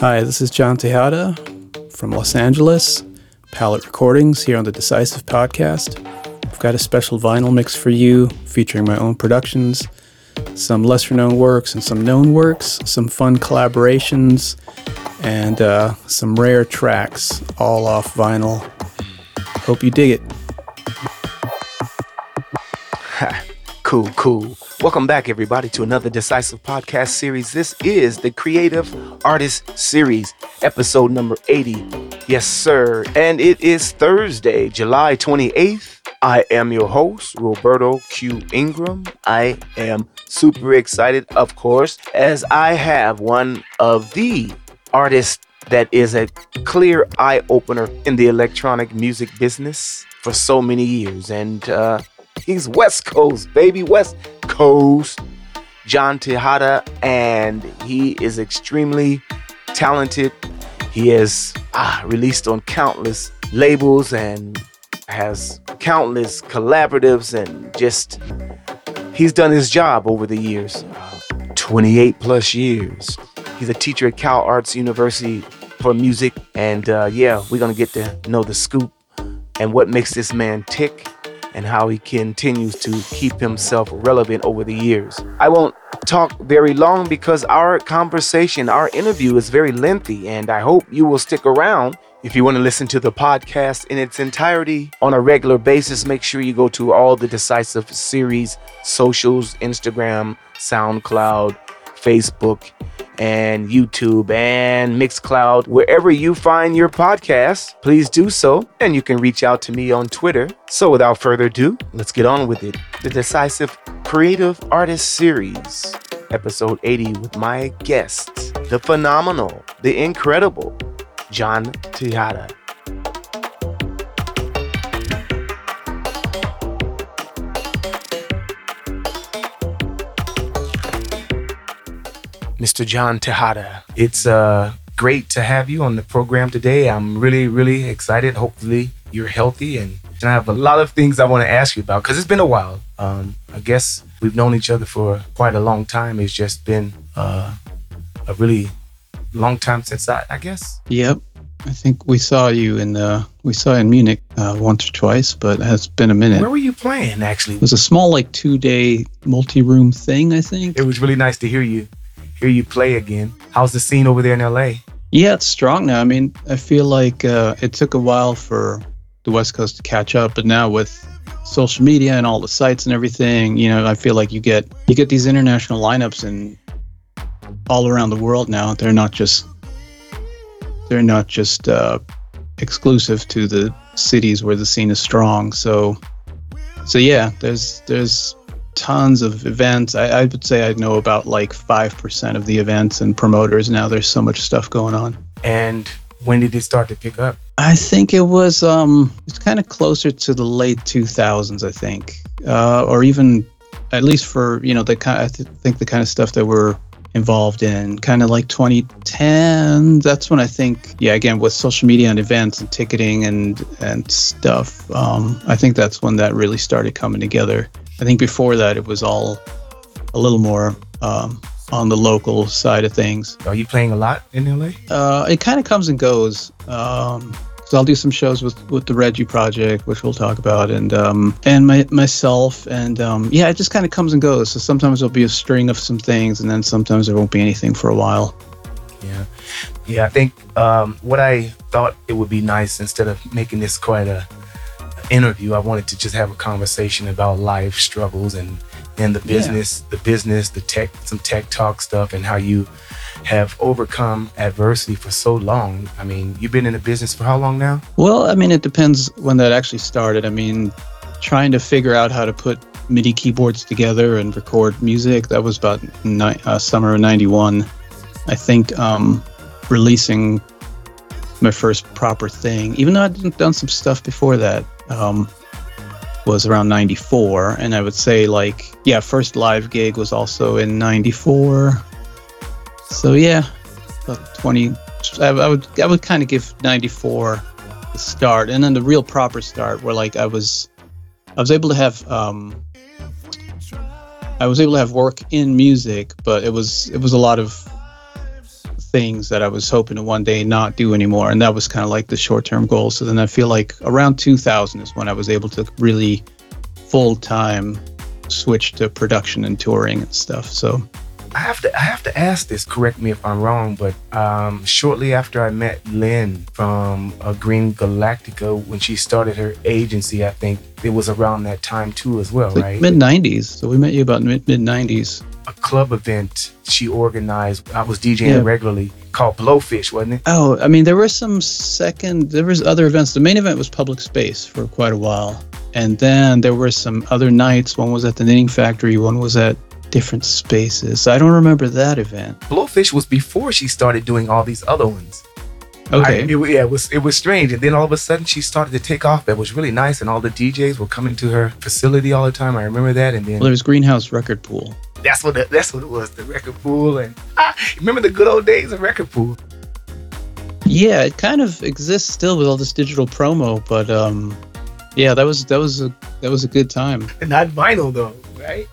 Hi, this is John Tejada from Los Angeles, Palette Recordings here on the Decisive Podcast. I've got a special vinyl mix for you featuring my own productions, some lesser known works and some known works, some fun collaborations, and uh, some rare tracks, all off vinyl. Hope you dig it. Cool, cool. Welcome back, everybody, to another Decisive Podcast series. This is the Creative Artist Series, episode number 80. Yes, sir. And it is Thursday, July 28th. I am your host, Roberto Q. Ingram. I am super excited, of course, as I have one of the artists that is a clear eye opener in the electronic music business for so many years. And uh, He's West Coast, baby, West Coast. John Tejada, and he is extremely talented. He has ah, released on countless labels and has countless collaboratives and just he's done his job over the years 28 plus years he's a teacher at CalArts university for music and uh, yeah we're gonna get to know the scoop and what makes this man tick and how he continues to keep himself relevant over the years. I won't talk very long because our conversation, our interview is very lengthy, and I hope you will stick around. If you want to listen to the podcast in its entirety on a regular basis, make sure you go to all the Decisive series socials Instagram, SoundCloud, Facebook, and YouTube and Mixcloud. Wherever you find your podcast, please do so. And you can reach out to me on Twitter. So without further ado, let's get on with it. The Decisive Creative Artist Series, episode 80, with my guest, the phenomenal, the incredible John Tejada. Mr. John Tejada. It's uh, great to have you on the program today. I'm really, really excited. Hopefully, you're healthy, and, and I have a lot of things I want to ask you about because it's been a while. Um, I guess we've known each other for quite a long time. It's just been uh, a really long time since I, I guess. Yep. I think we saw you in the we saw in Munich uh, once or twice, but it has been a minute. Where were you playing actually? It was a small like two day multi room thing, I think. It was really nice to hear you hear you play again. How's the scene over there in LA? Yeah, it's strong now. I mean, I feel like uh, it took a while for the West Coast to catch up, but now with social media and all the sites and everything, you know, I feel like you get you get these international lineups and all around the world now. They're not just they're not just uh, exclusive to the cities where the scene is strong. So so yeah, there's there's tons of events. I, I would say I know about like 5% of the events and promoters now. There's so much stuff going on. And when did it start to pick up? I think it was um it's kind of closer to the late 2000s, I think. Uh, or even at least for, you know, the kind I think the kind of stuff that we're involved in kind of like 2010 that's when i think yeah again with social media and events and ticketing and and stuff um, i think that's when that really started coming together I think before that it was all a little more um, on the local side of things. Are you playing a lot in LA? Uh, it kind of comes and goes. Um, so I'll do some shows with, with the Reggie Project, which we'll talk about, and um, and my, myself, and um, yeah, it just kind of comes and goes. So sometimes there'll be a string of some things, and then sometimes there won't be anything for a while. Yeah, yeah. I think um, what I thought it would be nice instead of making this quite a interview. I wanted to just have a conversation about life struggles and and the business, yeah. the business, the tech, some tech talk stuff, and how you have overcome adversity for so long. I mean, you've been in the business for how long now? Well, I mean, it depends when that actually started. I mean, trying to figure out how to put MIDI keyboards together and record music. That was about ni- uh, summer of '91. I think um, releasing my first proper thing, even though I'd done some stuff before that um, was around 94 and i would say like yeah first live gig was also in 94 so yeah about 20 I, I would i would kind of give 94 the start and then the real proper start where like i was i was able to have um i was able to have work in music but it was it was a lot of things that I was hoping to one day not do anymore. And that was kind of like the short term goal. So then I feel like around 2000 is when I was able to really full time switch to production and touring and stuff. So I have to I have to ask this. Correct me if I'm wrong, but um, shortly after I met Lynn from uh, Green Galactica, when she started her agency, I think it was around that time too, as well, like right? Mid '90s. So we met you about mid mid '90s. A club event she organized. I was DJing yeah. regularly called Blowfish, wasn't it? Oh, I mean, there were some second. There was other events. The main event was Public Space for quite a while, and then there were some other nights. One was at the Knitting Factory. One was at different spaces. I don't remember that event. Blowfish was before she started doing all these other ones. Okay. I, it, yeah, it was it was strange, and then all of a sudden she started to take off. It was really nice, and all the DJs were coming to her facility all the time. I remember that, and then well, there was Greenhouse Record Pool. That's what the, that's what it was, the record pool, and ah, remember the good old days of record pool. Yeah, it kind of exists still with all this digital promo, but um, yeah, that was that was a that was a good time. And not vinyl though, right?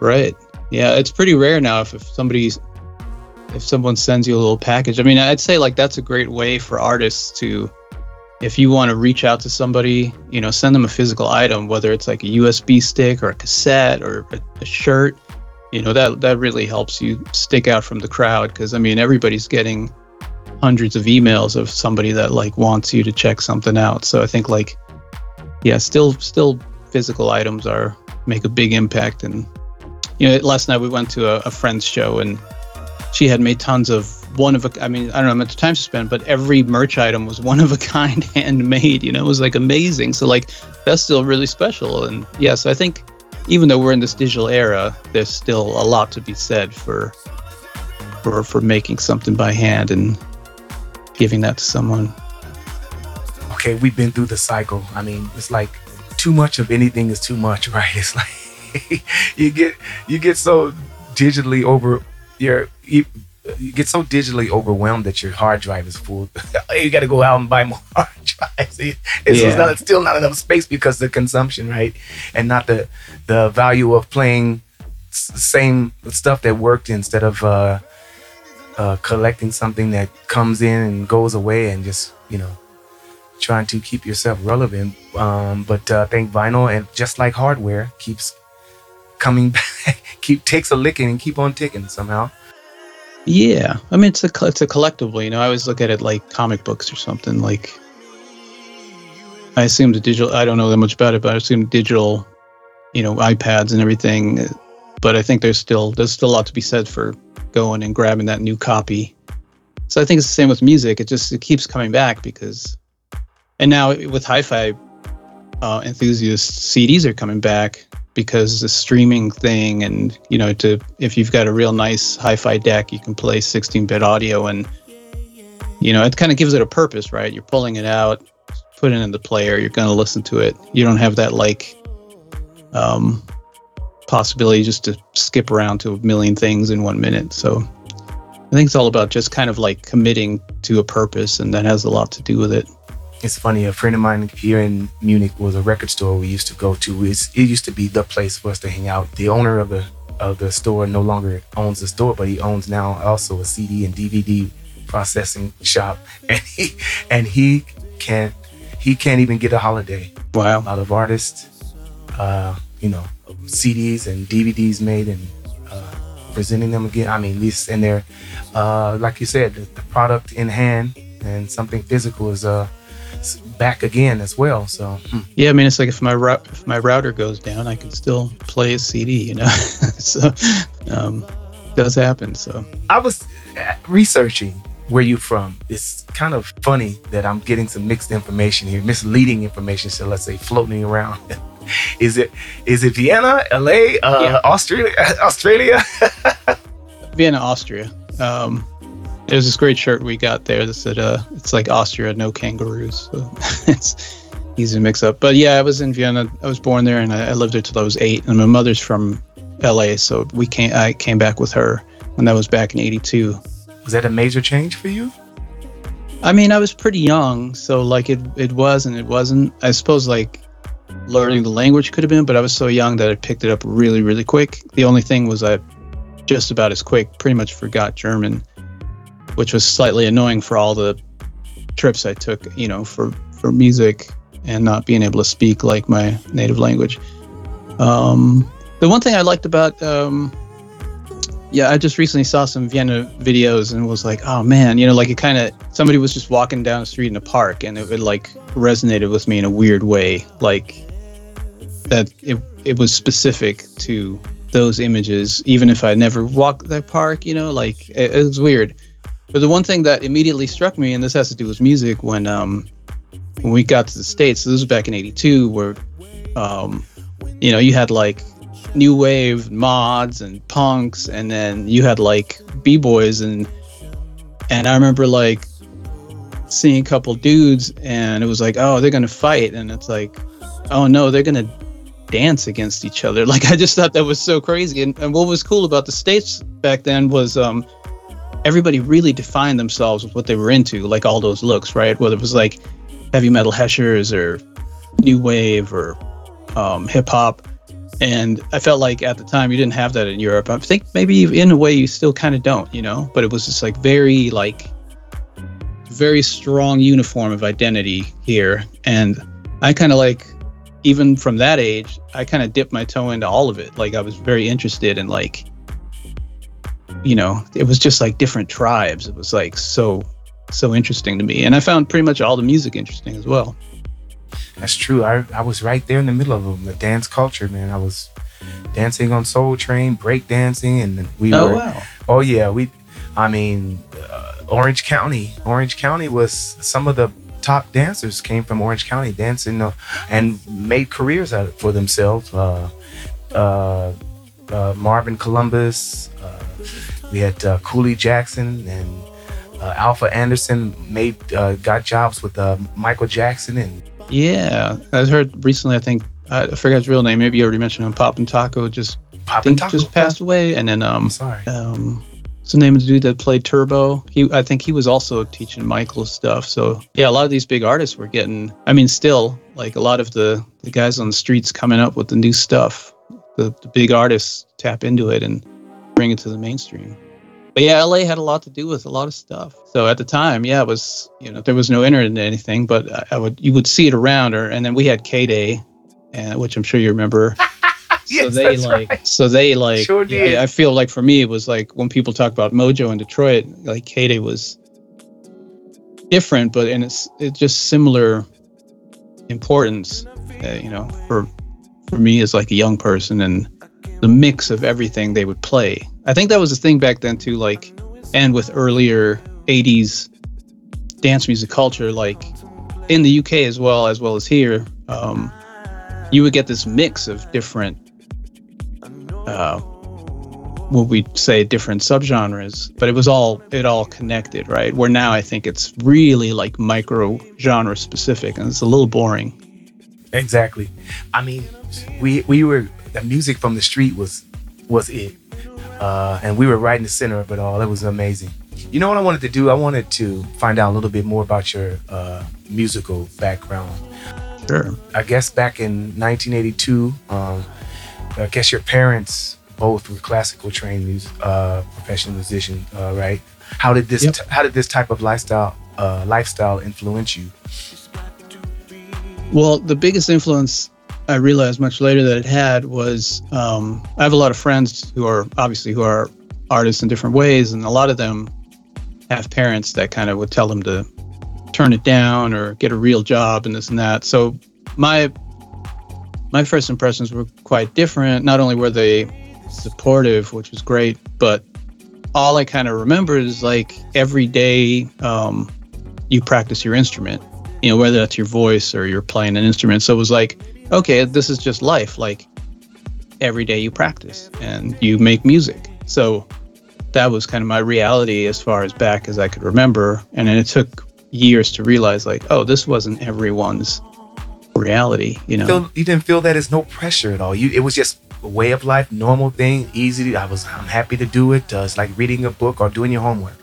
Right. Yeah, it's pretty rare now if, if somebody's if someone sends you a little package. I mean, I'd say like that's a great way for artists to if you want to reach out to somebody, you know, send them a physical item, whether it's like a USB stick or a cassette or a, a shirt. You know, that that really helps you stick out from the crowd because I mean, everybody's getting hundreds of emails of somebody that like wants you to check something out. So I think like yeah, still still physical items are make a big impact and you know, last night we went to a, a friend's show and she had made tons of one of a I mean, I don't know how much time to spend, but every merch item was one of a kind handmade, you know, it was like amazing. So like that's still really special. And yes, yeah, so I think even though we're in this digital era, there's still a lot to be said for for for making something by hand and giving that to someone. Okay, we've been through the cycle. I mean, it's like too much of anything is too much, right? It's like you get you get so digitally over your you, get so digitally overwhelmed that your hard drive is full. you got to go out and buy more hard drives. It's, yeah. not, it's still not enough space because the consumption, right? And not the the value of playing the same stuff that worked instead of uh, uh, collecting something that comes in and goes away and just you know trying to keep yourself relevant. Um, but uh, I think vinyl and just like hardware keeps coming back, keep takes a licking and keep on ticking somehow. Yeah, I mean it's a it's a collectible. You know, I always look at it like comic books or something. Like, I assume the digital. I don't know that much about it, but I assume digital, you know, iPads and everything. But I think there's still there's still a lot to be said for going and grabbing that new copy. So I think it's the same with music. It just it keeps coming back because, and now with hi-fi uh, enthusiasts, CDs are coming back because the streaming thing and you know to if you've got a real nice hi-fi deck you can play 16-bit audio and you know it kind of gives it a purpose right? You're pulling it out putting it in the player you're going to listen to it. You don't have that like um, possibility just to skip around to a million things in one minute. So i think it's all about just kind of like committing to a purpose and that has a lot to do with it it's funny. A friend of mine here in Munich was a record store we used to go to. It's, it used to be the place for us to hang out. The owner of the of the store no longer owns the store, but he owns now also a CD and DVD processing shop, and he and he can't he can't even get a holiday. Wow! A lot of artists, uh, you know, CDs and DVDs made and uh, presenting them again. I mean, these and they're uh, like you said, the, the product in hand and something physical is uh back again as well. So yeah, I mean, it's like if my if my router goes down, I can still play a CD. You know, so um, does happen. So I was uh, researching where you from. It's kind of funny that I'm getting some mixed information here, misleading information. So let's say floating around. is it is it Vienna, LA, uh, yeah. Australia, Australia? Vienna, Austria. Um, there's this great shirt we got there that said, uh, it's like Austria, no kangaroos. So it's easy to mix up. But yeah, I was in Vienna. I was born there and I, I lived there till I was eight. And my mother's from LA. So we came, I came back with her when that was back in 82. Was that a major change for you? I mean, I was pretty young. So like it, it was and it wasn't. I suppose like learning the language could have been, but I was so young that I picked it up really, really quick. The only thing was I just about as quick, pretty much forgot German which was slightly annoying for all the trips I took, you know, for for music and not being able to speak like my native language. Um, the one thing I liked about, um, yeah, I just recently saw some Vienna videos and was like, oh man, you know, like it kind of somebody was just walking down the street in a park and it, it like resonated with me in a weird way, like that it it was specific to those images, even if I never walked that park, you know, like it, it was weird. But the one thing that immediately struck me, and this has to do with music, when um, when we got to the states, so this was back in '82, where um, you know you had like new wave mods and punks, and then you had like b boys, and and I remember like seeing a couple dudes, and it was like, oh, they're gonna fight, and it's like, oh no, they're gonna dance against each other. Like I just thought that was so crazy. And, and what was cool about the states back then was um, everybody really defined themselves with what they were into, like all those looks, right? Whether it was like heavy metal heshers or new wave or um, hip hop. And I felt like at the time you didn't have that in Europe. I think maybe in a way you still kind of don't, you know. But it was just like very like very strong uniform of identity here, and I kind of like even from that age, I kind of dipped my toe into all of it. Like I was very interested in like you know, it was just like different tribes. It was like so so interesting to me. And I found pretty much all the music interesting as well. That's true. I, I was right there in the middle of them, the dance culture, man. I was dancing on Soul Train, break dancing, and we oh, were. Wow. Oh yeah, we. I mean, uh, Orange County. Orange County was some of the top dancers came from Orange County dancing uh, and made careers out for themselves. Uh, uh, uh Marvin Columbus, uh, we had uh, Coolie Jackson and uh, Alpha Anderson made uh, got jobs with uh, Michael Jackson and yeah, I heard recently. I think I forgot his real name. Maybe you already mentioned him. Pop and Taco just Pop and Taco just passed away, and then um, I'm sorry. Um, what's the name of the dude that played Turbo? He, I think he was also teaching Michael stuff. So yeah, a lot of these big artists were getting. I mean, still like a lot of the the guys on the streets coming up with the new stuff. The, the big artists tap into it and bring it to the mainstream. But yeah, LA had a lot to do with a lot of stuff. So at the time, yeah, it was you know there was no internet or anything, but I, I would you would see it around, or and then we had K Day, and which I'm sure you remember. yes, so they like right. so they like Sure did. I, I feel like for me it was like when people talk about Mojo in Detroit, like K Day was different, but and it's it's just similar importance, uh, you know, for for me as like a young person and the mix of everything they would play. I think that was the thing back then too, like, and with earlier '80s dance music culture, like in the UK as well as well as here, um, you would get this mix of different, uh, what we say, different subgenres, but it was all it all connected, right? Where now I think it's really like micro genre specific, and it's a little boring. Exactly. I mean, we we were the music from the street was was it, uh, and we were right in the center of it all. It was amazing. You know what I wanted to do? I wanted to find out a little bit more about your uh, musical background. Sure. I guess back in 1982, um, I guess your parents both were classical trained music, uh, professional musicians, uh, right? How did this Yep. t- How did this type of lifestyle uh, lifestyle influence you? Well, the biggest influence I realized much later that it had was um, I have a lot of friends who are obviously who are artists in different ways, and a lot of them have parents that kind of would tell them to turn it down or get a real job and this and that. So my my first impressions were quite different. Not only were they supportive, which was great, but all I kind of remember is like every day um, you practice your instrument you know, whether that's your voice or you're playing an instrument. So it was like, okay, this is just life. Like every day you practice and you make music. So that was kind of my reality as far as back as I could remember. And then it took years to realize, like, oh, this wasn't everyone's reality, you know? Feel, you didn't feel that as no pressure at all. You it was just a way of life, normal thing, easy. I was I'm happy to do it. Uh, it's like reading a book or doing your homework.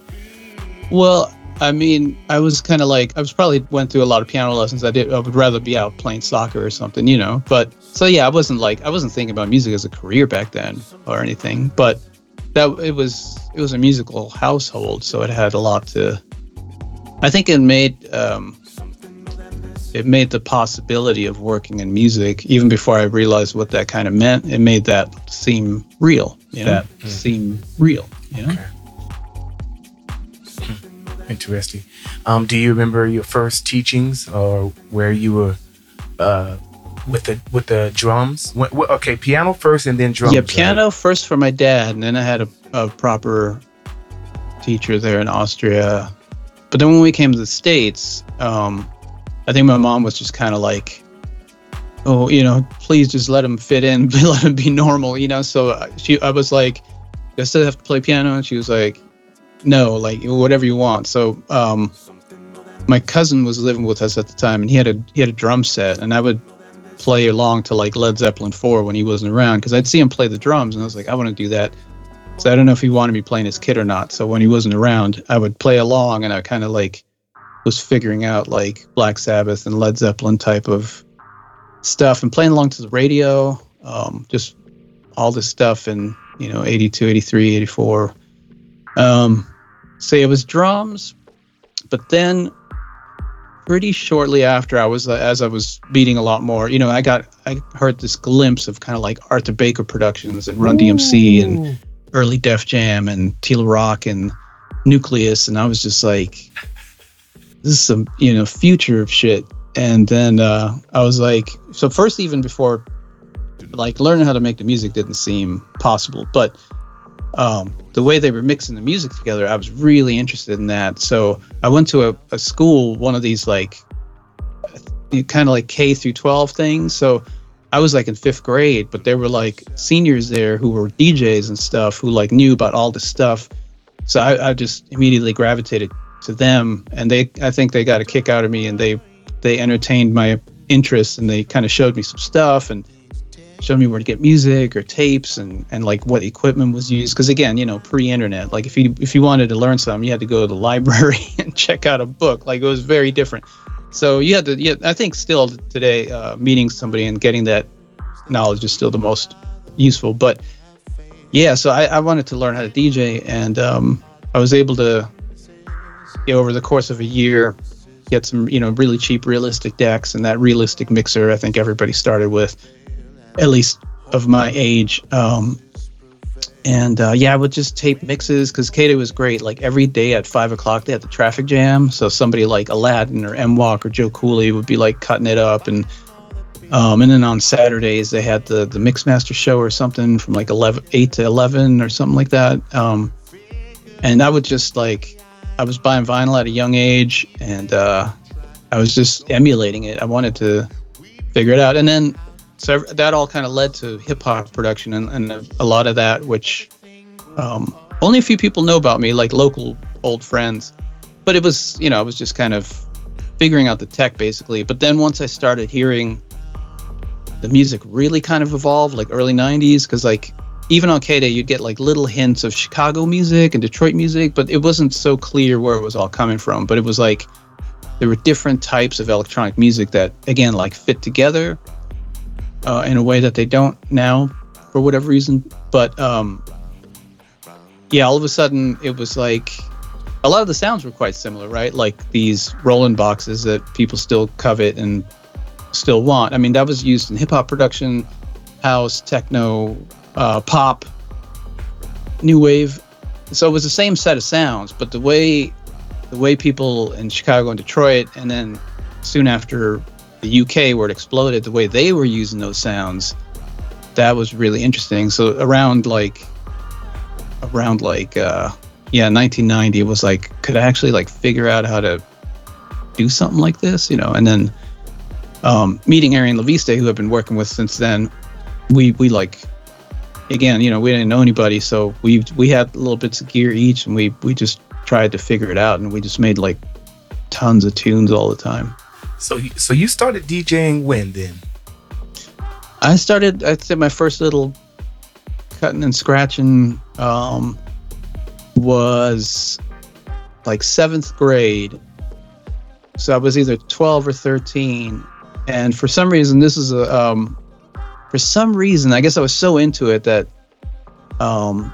Well, I mean, I was kind of like I was probably went through a lot of piano lessons. I did. I would rather be out playing soccer or something, you know. But so yeah, I wasn't like I wasn't thinking about music as a career back then or anything. But that it was it was a musical household, so it had a lot to. I think it made um, it made the possibility of working in music even before I realized what that kind of meant. It made that seem real. You know, that mm-hmm. seem real. You know. Okay. Interesting. Um, do you remember your first teachings or where you were uh, with the with the drums? What, what, okay, piano first and then drums. Yeah, piano right? first for my dad, and then I had a, a proper teacher there in Austria. But then when we came to the states, um, I think my mom was just kind of like, "Oh, you know, please just let him fit in, let him be normal," you know. So uh, she, I was like, "I still have to play piano," and she was like, "No, like whatever you want." So um, my cousin was living with us at the time, and he had a he had a drum set, and I would play along to like Led Zeppelin 4 when he wasn't around because I'd see him play the drums and I was like, I want to do that. So I don't know if he wanted me playing his kit or not. So when he wasn't around, I would play along and I kind of like was figuring out like Black Sabbath and Led Zeppelin type of stuff and playing along to the radio, um, just all this stuff in, you know, 82, 83, 84. Um, so it was drums, but then pretty shortly after I was uh, as I was beating a lot more, you know, I got I heard this glimpse of kind of like Arthur Baker Productions and Run Ooh. DMC and early Def Jam and T La Rock and Nucleus, and I was just like, this is some you know future of shit. And then uh, I was like, so first even before like learning how to make the music didn't seem possible, but um, the way they were mixing the music together, I was really interested in that. So I went to a, a school, one of these like kind of like K through 12 things. So I was like in fifth grade, but there were like seniors there who were DJs and stuff who like knew about all this stuff. So I, I just immediately gravitated to them, and they I think they got a kick out of me, and they they entertained my interest, and they kind of showed me some stuff and showed me where to get music or tapes and, and like what equipment was used. Because again, you know, pre-internet, like if you if you wanted to learn something, you had to go to the library and check out a book. Like it was very different. So you had to. Yeah, I think still today, uh, meeting somebody and getting that knowledge is still the most useful. But yeah, so I, I wanted to learn how to DJ, and um, I was able to, you know, over the course of a year, get some you know really cheap realistic decks and that realistic mixer. I think everybody started with at least of my age. Um, and uh, yeah, I would just tape mixes because K-Day was great. Like every day at five o'clock, they had the traffic jam. So somebody like Aladdin or M Walk or Joe Cooley would be like cutting it up, and um, and then on Saturdays they had the the Mixmaster show or something from like 11, 8 to eleven or something like that. Um, and I would just like I was buying vinyl at a young age, and uh, I was just emulating it. I wanted to figure it out, and then so that all kind of led to hip hop production and, and a, lot of that, which um, only a few people know about me, like local old friends. But it was, you know, I was just kind of figuring out the tech basically. But then once I started hearing the music really kind of evolved, like early 90s, because like even on K Day, you'd get like little hints of Chicago music and Detroit music, but it wasn't so clear where it was all coming from. But it was like there were different types of electronic music that, again, like fit together uh, in a way that they don't now for whatever reason. But um, yeah, all of a sudden it was like a lot of the sounds were quite similar, right? Like these Roland boxes that people still covet and still want. I mean, that was used in hip hop production, house, techno, uh, pop, new wave. So it was the same set of sounds, but the way the way people in Chicago and Detroit, and then soon after the UK where it exploded, the way they were using those sounds, that was really interesting. So around like around like uh yeah, 1990 it was like could I actually like figure out how to do something like this, you know? And then um meeting Arian Leviste who I've been working with since then, we we like again, you know, we didn't know anybody, so we we had little bits of gear each and we we just tried to figure it out and we just made like tons of tunes all the time. So, so you started DJing when then? I started. I said my first little cutting and scratching um, was like seventh grade. So I was either 12 or 13, and for some reason, this is a um, for some reason, I guess I was so into it that um,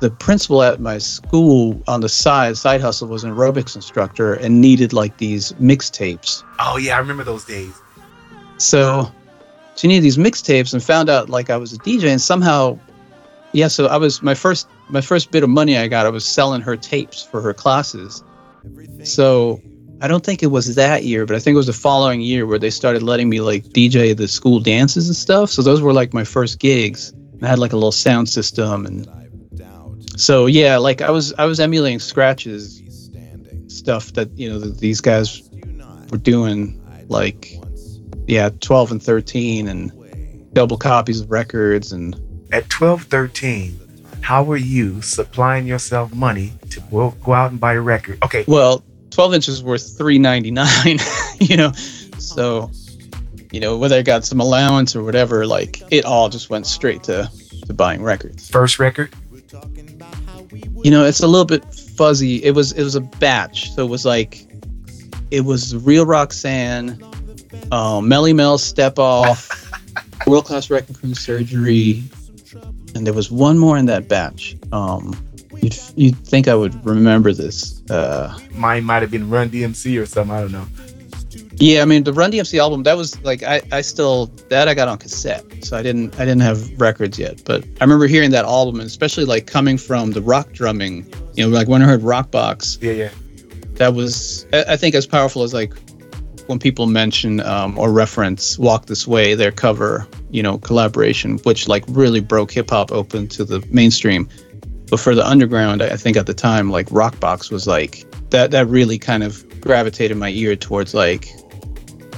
the principal at my school on the side side hustle was an aerobics instructor and needed like these mixtapes. Oh yeah, I remember those days. So she needed these mixtapes and found out like I was a DJ and somehow yeah, so I was my first my first bit of money I got I was selling her tapes for her classes. So I don't think it was that year, but I think it was the following year where they started letting me like DJ the school dances and stuff. So those were like my first gigs. I had like a little sound system and so yeah, like I was I was emulating scratches stuff that you know that these guys were doing like yeah 12 and 13 and double copies of records and At 12, 13, how were you supplying yourself money to go, go out and buy a record? Okay, well 12 inches worth 399 you know so you know whether i got some allowance or whatever like it all just went straight to to buying records first record. You know it's a little bit fuzzy it was it was a batch so it was like it was real roxanne um Melle Mel step off World Class Wreckin' Cru surgery and there was one more in that batch um you'd, you'd think i would remember this uh Mine might have been Run DMC or something. I don't know. Yeah, I mean the Run DMC album that was like I, I still that I got on cassette, so I didn't I didn't have records yet. But I remember hearing that album, and especially like coming from the rock drumming, you know, like when I heard Rock Box, Yeah, yeah. that was I, I think as powerful as like when people mention um, or reference Walk This Way, their cover, you know, collaboration, which like really broke hip hop open to the mainstream. But for the underground, I I think at the time, like Rock Box was like that. That really kind of gravitated my ear towards like,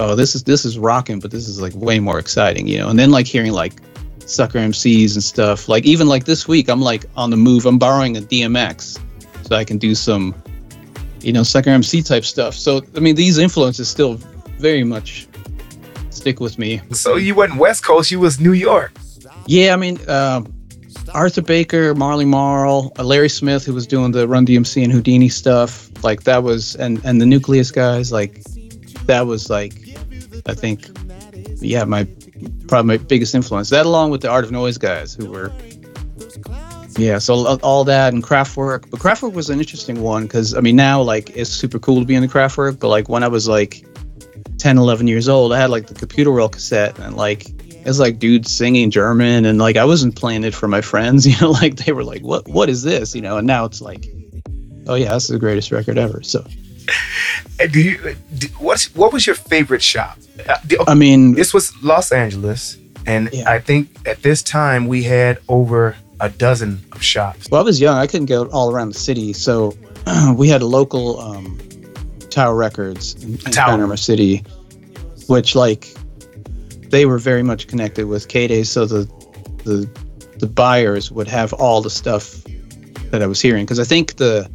oh, this is this is rocking, but this is like way more exciting, you know. And then like hearing like Sucker MCs and stuff. Like even like this week, I'm like on the move. I'm borrowing a DMX so I can do some, you know, Sucker MC type stuff. So I mean, these influences still very much stick with me. So you wasn't West Coast, you was New York. Yeah, I mean, um, Arthur Baker, Marley Marl, uh, Larry Smith, who was doing the Run DMC and Whodini stuff, like that was, and and the Nucleus guys, like that was like, I think, yeah, my probably my biggest influence. That along with the Art of Noise guys, who were, yeah, so all- that and Kraftwerk. But Kraftwerk was an interesting one because I mean now like it's super cool to be in the Kraftwerk, but like when I was like 10, 11 years old, I had like the Computer World cassette and like it's like dudes singing German and like I wasn't playing it for my friends, you know, like they were like, What what is this? You know, and now it's like, Oh yeah, this is the greatest record ever. So do you? Do, what's what was your favorite shop? Uh, I mean this was Los Angeles, and Yeah. I think at this time we had over a dozen of shops. well I was young, I couldn't go all around the city, so we had a local um Tower Records in, in. Panorama City, which like they were very much connected with K Day, so the the the buyers would have all the stuff that I was hearing because I think the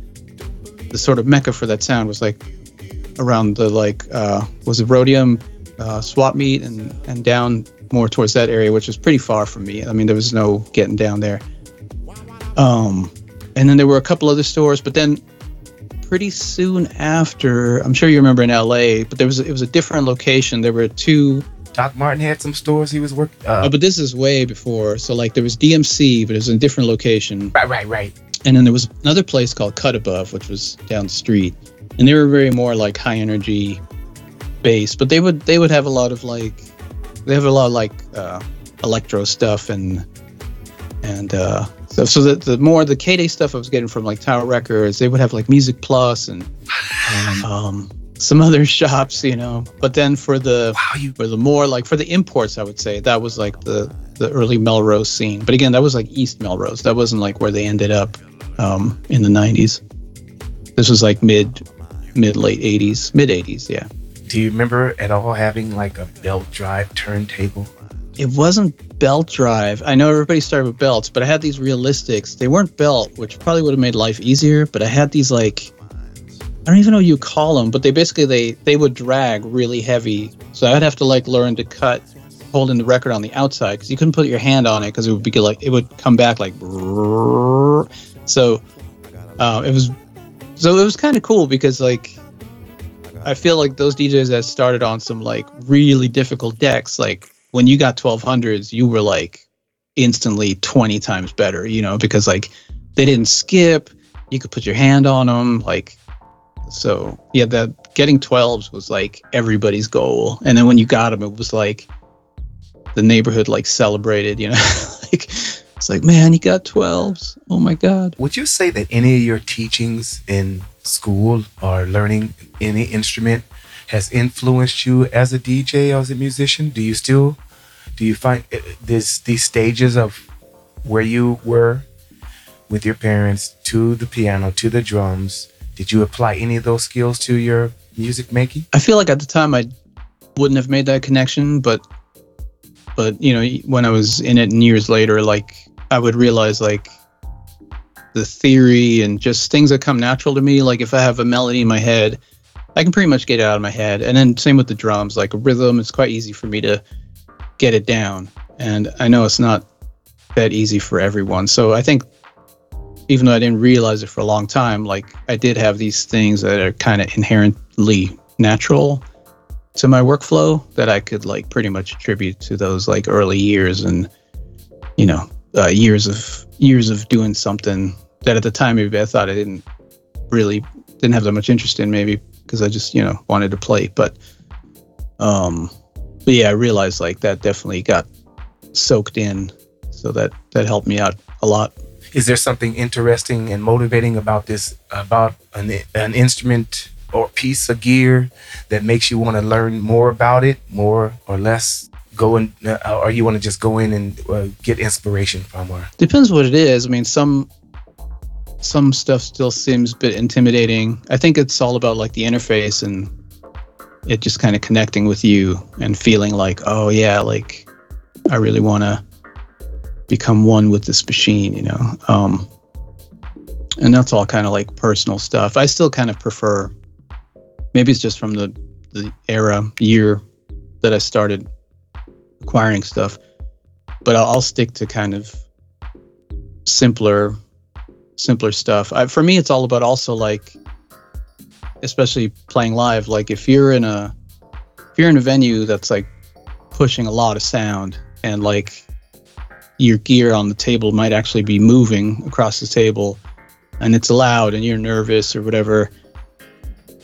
the sort of mecca for that sound was like around the like uh, was it Roadium uh, swap meet and and down more towards that area, which was pretty far from me. I mean, there was no getting down there. Um, and then there were a couple other stores, but then pretty soon after, I'm sure you remember in LA, but there was it was a different location. There were two Doc Martin had some stores he was working. Oh, Uh, but this is way before. So like there was DMC, but it was in a different location. right, right, right. And then there was another place called Cut Above, which was down the street. And they were very more like high energy based, but they would they would have a lot of like they have a lot of like uh, electro stuff and and uh, so so the, the more the K Day stuff I was getting from like Tower Records, they would have like Music Plus and um, some other shops, you know. But then for the Wow, you for the more like for the imports, I would say that was like the the early Melrose scene. But again, that was like East Melrose. That wasn't like where they ended up um, in the '90s. This was like mid mid late '80s, mid '80s. Yeah, do you remember at all having like a belt drive turntable? it wasn't belt drive. I know everybody started with belts, but I had these realistics. They weren't belt, which probably would have made life easier. But I had these like I don't even know you call them, but they basically they they would drag really heavy. So I'd have to like learn to cut holding the record on the outside because you couldn't put your hand on it because it would be like it would come back like so uh, it was so it was kind of cool because like I feel like those DJs that started on some like really difficult decks like when you got 1200s you were like instantly 20 times better you know because like they didn't skip. You could put your hand on them, like so. Yeah, that getting 12s was like everybody's goal, and then when you got them, it was like the neighborhood like celebrated. You know, like it's like man, you got 12s. Oh my god. Would you say that any of your teachings in school or learning any instrument has influenced you as a DJ or as a musician? Do you still do you find uh, this these stages of where you were with your parents to the piano to the drums? Did you apply any of those skills to your music making? I feel like at the time I wouldn't have made that connection, but but you know when I was in it and years later, like I would realize like the theory and just things that come natural to me. Like if I have a melody in my head, I can pretty much get it out of my head. And then same with the drums, like a rhythm, it's quite easy for me to get it down. And I know it's not that easy for everyone. So I think even though I didn't realize it for a long time, like I did have these things that are kind of inherently natural to my workflow that I could like pretty much attribute to those like early years and you know uh, years of years of doing something that at the time maybe I thought I didn't really didn't have that much interest in maybe because I just you know wanted to play. But um but yeah I realized like that definitely got soaked in. So that that helped me out a lot is there something interesting and motivating about this about an, an instrument or piece of gear that makes you want to learn more about it more or less? Go in uh, or you want to just go in and uh, get inspiration from or? Depends what it is. I mean some some stuff still seems a bit intimidating. I think it's all about like the interface and it just kind of connecting with you and feeling like oh yeah like i really want to become one with this machine, you know. Um, and that's all kind of like personal stuff. I still kind of prefer. Maybe it's just from the the era year that I started acquiring stuff, but I'll, I'll stick to kind of simpler simpler stuff. I, for me, it's all about also like, especially playing live. Like if you're in a if you're in a venue that's like pushing a lot of sound and like your gear on the table might actually be moving across the table and it's loud and you're nervous or whatever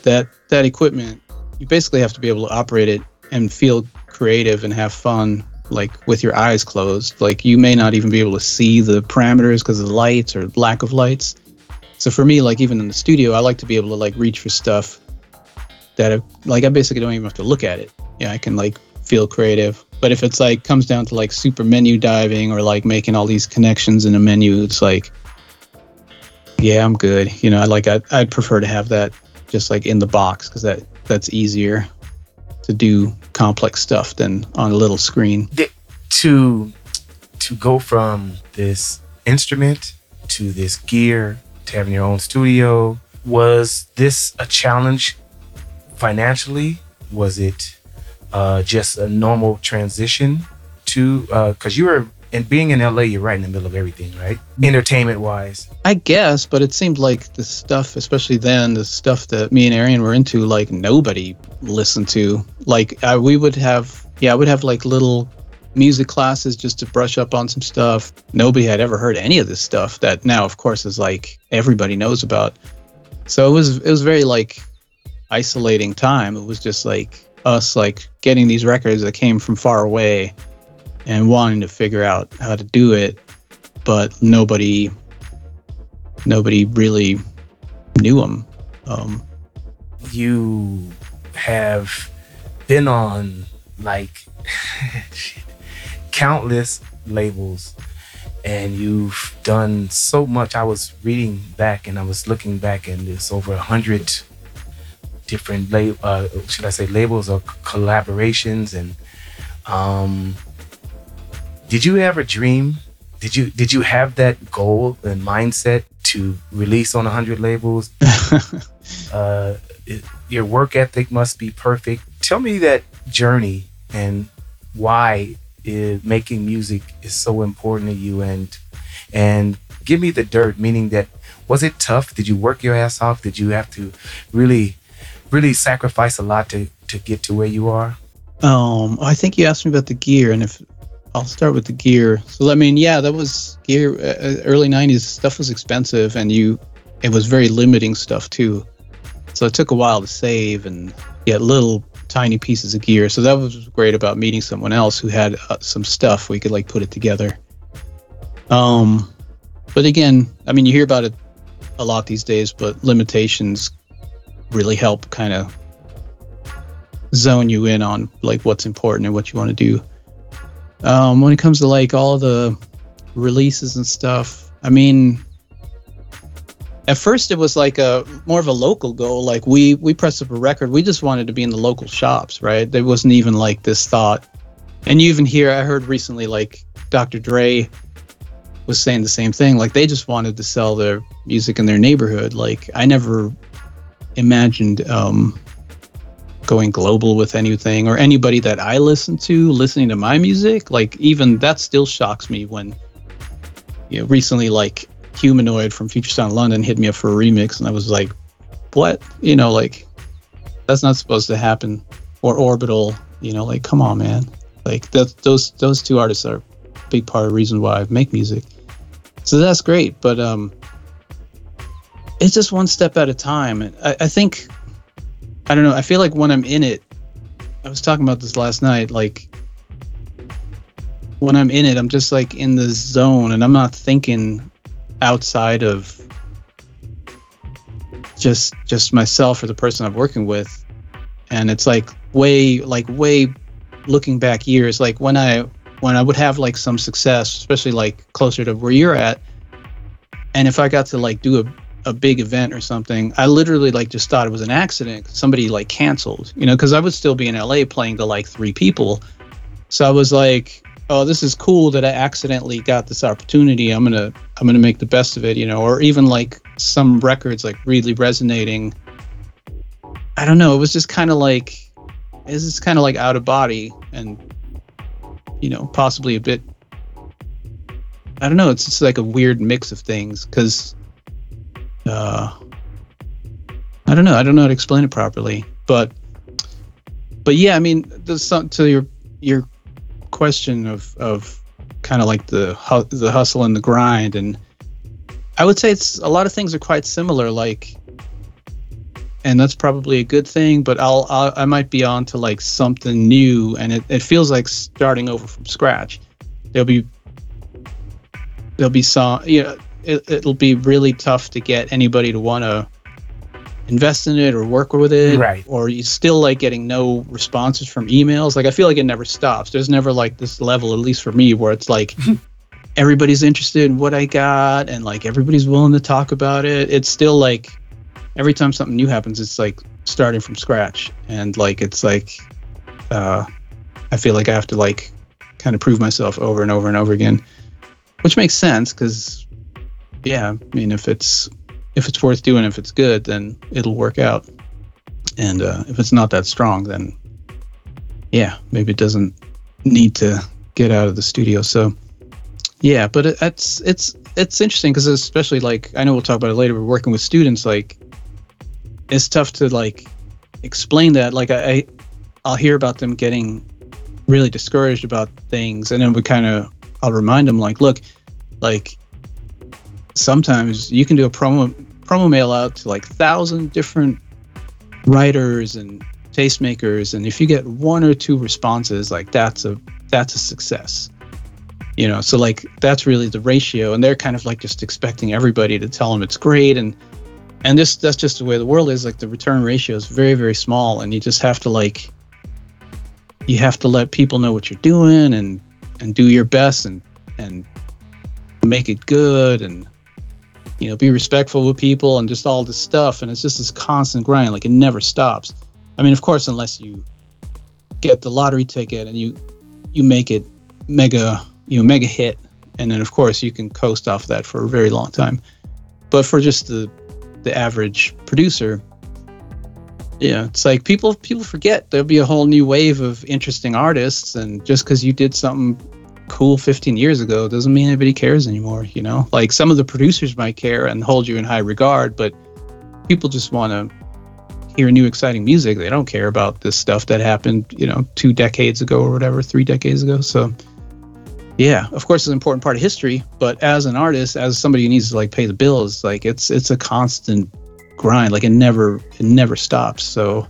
that that equipment you basically have to be able to operate it and feel creative and have fun like with your eyes closed. Like you may not even be able to see the parameters because of the lights or lack of lights. So for me like even in the studio i like to be able to like reach for stuff that I, like i basically don't even have to look at it. Yeah i can like feel creative but if it's like comes down to like super menu diving or like making all these connections in a menu, it's like, yeah, I'm good. You know, I like I I'd prefer to have that just like in the box because that that's easier to do complex stuff than on a little screen. To to go from this instrument to this gear to having your own studio was this a challenge financially? Was it uh, just a normal transition to because uh, you were and being in LA, you're right in the middle of everything, right? Entertainment wise. I guess, but it seemed like the stuff, especially then, the stuff that me and Arian were into, like nobody listened to. Like I, we would have, yeah, I would have like little music classes just to brush up on some stuff. Nobody had ever heard any of this stuff that now, of course, is like everybody knows about. So it was, it was very like isolating time. It was just like us like getting these records that came from far away and wanting to figure out how to do it but nobody nobody really knew them um, you have been on like countless labels and you've done so much. I was reading back and i was looking back and there's over a hundred different lab, uh, should I say labels or collaborations and um, did you ever dream did you did you have that goal and mindset to release on 100 labels? Uh, it, your work ethic must be perfect. Tell me that journey and why is making music is so important to you and and give me the dirt meaning that was it tough? Did you work your ass off? Did you have to really really sacrifice a lot to to get to where you are? Um, I think you asked me about the gear, and if I'll start with the gear. So I mean, yeah, that was gear. Uh, uh early '90s stuff was expensive, and you, it was very limiting stuff too. So it took a while to save and get little tiny pieces of gear. So that was great about meeting someone else who had uh, some stuff we could like put it together. Um, but again, I mean, you hear about it a lot these days, but limitations really help kind of zone you in on like what's important and what you want to do. Um, when it comes to like all the releases and stuff, I mean, at first it was like a more of a local goal. Like we we pressed up a record, we just wanted to be in the local shops, right? There wasn't even like this thought. And you even hear, I heard recently, like Dr. Dre was saying the same thing. Like they just wanted to sell their music in their neighborhood. Like I never imagined um, going global with anything or anybody that I listen to listening to my music. Like even that still shocks me when you know recently like Humanoid from Future Sound London hit me up for a remix and I was like, what? You know, like that's not supposed to happen. Or Orbital, you know, like come on, man. Like that those those two artists are a big part of the reason why I make music. So that's great, but um it's just one step at a time. I, I think I don't know. I feel like when I'm in it, I was talking about this last night. Like when I'm in it, I'm just like in the zone, and I'm not thinking outside of just just myself or the person I'm working with. And it's like way like way looking back years, like when I when I would have like some success, especially like closer to where you're at, and if I got to like do a a big event or something, I literally like just thought it was an accident. Somebody like canceled, you know, because I would still be in LA playing to like three people. So I was like, oh, this is cool that I accidentally got this opportunity. I'm gonna I'm gonna make the best of it, you know. Or even like some records like really resonating. I don't know. It was just kind of like it's just kind of like out of body and you know possibly a bit. I don't know. It's just like a weird mix of things because uh, I don't know. I don't know how to explain it properly, but but yeah, I mean, there's some to your your question of of kind of like the the hustle and the grind, and I would say it's a lot of things are quite similar. Like, and that's probably a good thing. But I'll, I'll I might be on to like something new, and it, it feels like starting over from scratch. There'll be there'll be some yeah. You know, it, it'll be really tough to get anybody to want to invest in it or work with it right. or you still like getting no responses from emails. Like i feel like it never stops. There's never like this level at least for me where it's like everybody's interested in what i got and like everybody's willing to talk about it. It's still like every time something new happens it's like starting from scratch. And like it's like uh i feel like i have to like kind of prove myself over and over and over again which makes sense because yeah, I mean, if it's if it's worth doing, if it's good, then it'll work out. And uh, if it's not that strong, then yeah, maybe it doesn't need to get out of the studio. So yeah, but it, it's it's it's interesting because especially like I know we'll talk about it later. We're working with students. Like it's tough to like explain that. Like I, I I'll hear about them getting really discouraged about things, and then we kind of I'll remind them like, look, like sometimes you can do a promo promo mail out to like thousand different writers and tastemakers and if you get one or two responses like that's a that's a success. You know so like that's really the ratio and they're kind of like just expecting everybody to tell them it's great and and this that's just the way the world is like the return ratio is very very small and you just have to like you have to let people know what you're doing and and do your best and and make it good and you know, be respectful with people and just all this stuff. And it's just this constant grind, like it never stops. I mean, of course, unless you get the lottery ticket and you you make it mega, you know, mega hit, and then of course you can coast off that for a very long time. But for just the the average producer, yeah, it's like people people forget there'll be a whole new wave of interesting artists, and just because you did something cool 15 years ago doesn't mean anybody cares anymore you know like some of the producers might care and hold you in high regard but people just want to hear new exciting music they don't care about this stuff that happened you know two decades ago or whatever three decades ago so yeah, of course, it's an important part of history. But as an artist, as somebody who needs to like pay the bills, like it's it's a constant grind. Like it never it never stops. So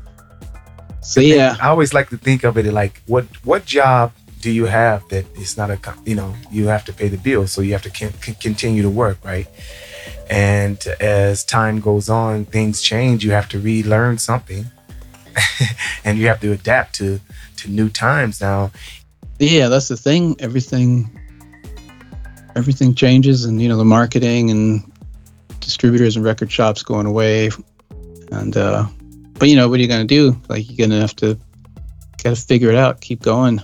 so yeah, I always like to think of it like what what job do you have that it's not a you know you have to pay the bills, so you have to c- continue to work, right? And as time goes on, things change. You have to relearn something, and you have to adapt to to new times now. Yeah, that's the thing. Everything everything changes, and you know the marketing and distributors and record shops going away, and uh, but you know what are you gonna do? Like you're gonna have to gotta figure it out, keep going.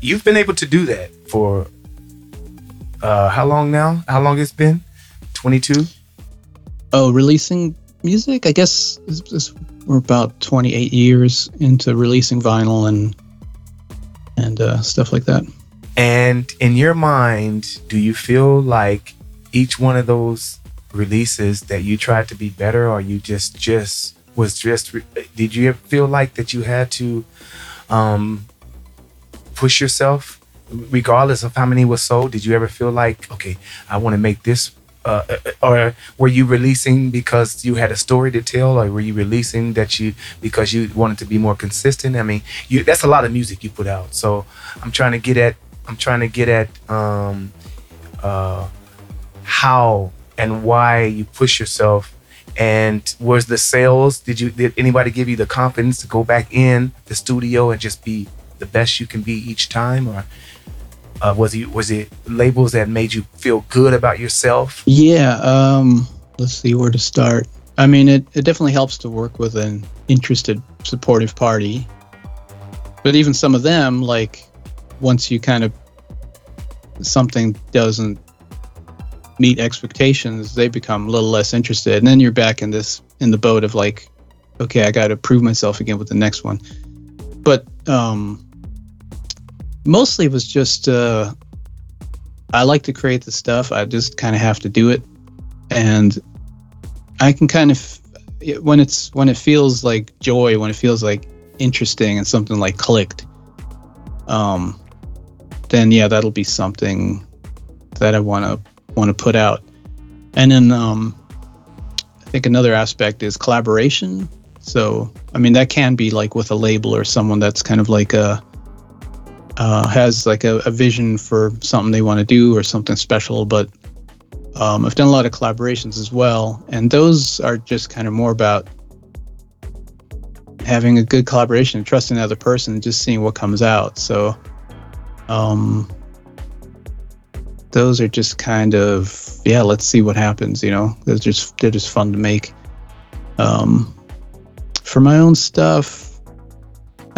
You've been able to do that for uh, how long now? How long it's been? 22? Oh, releasing music? I guess it's, it's, we're about 28 years into releasing vinyl and and uh, stuff like that. And in your mind, do you feel like each one of those releases that you tried to be better, or you just just was just? Did you feel like that you had to um, push yourself, regardless of how many was sold? Did you ever feel like, okay, I want to make this uh, uh, or were you releasing because you had a story to tell, or were you releasing that you because you wanted to be more consistent? I mean, you that's a lot of music you put out. So I'm trying to get at I'm trying to get at um, uh, how and why you push yourself. And was the sales? Did you did anybody give you the confidence to go back in the studio and just be the best you can be each time, or uh, was it was it labels that made you feel good about yourself? Yeah. Um, let's see where to start. I mean, it, it definitely helps to work with an interested, supportive party. But even some of them, like once you kind of something doesn't meet expectations, they become a little less interested, and then you're back in this in the boat of like, okay, I got to prove myself again with the next one. But um, mostly it was just uh, I like to create the stuff. I just kind of have to do it, and I can kind of when it's when it feels like joy, when it feels like interesting and something like clicked. Um, then yeah, that'll be something that I want to want to put out. And then um, I think another aspect is collaboration. So I mean that can be like with a label or someone that's kind of like a uh, has like a, a, vision for something they want to do or something special. But um, I've done a lot of collaborations as well, and those are just kind of more about having a good collaboration, and trusting the other person, and just seeing what comes out. So, um, those are just kind of yeah. Let's see what happens. You know, they're just they're just fun to make. Um, for my own stuff,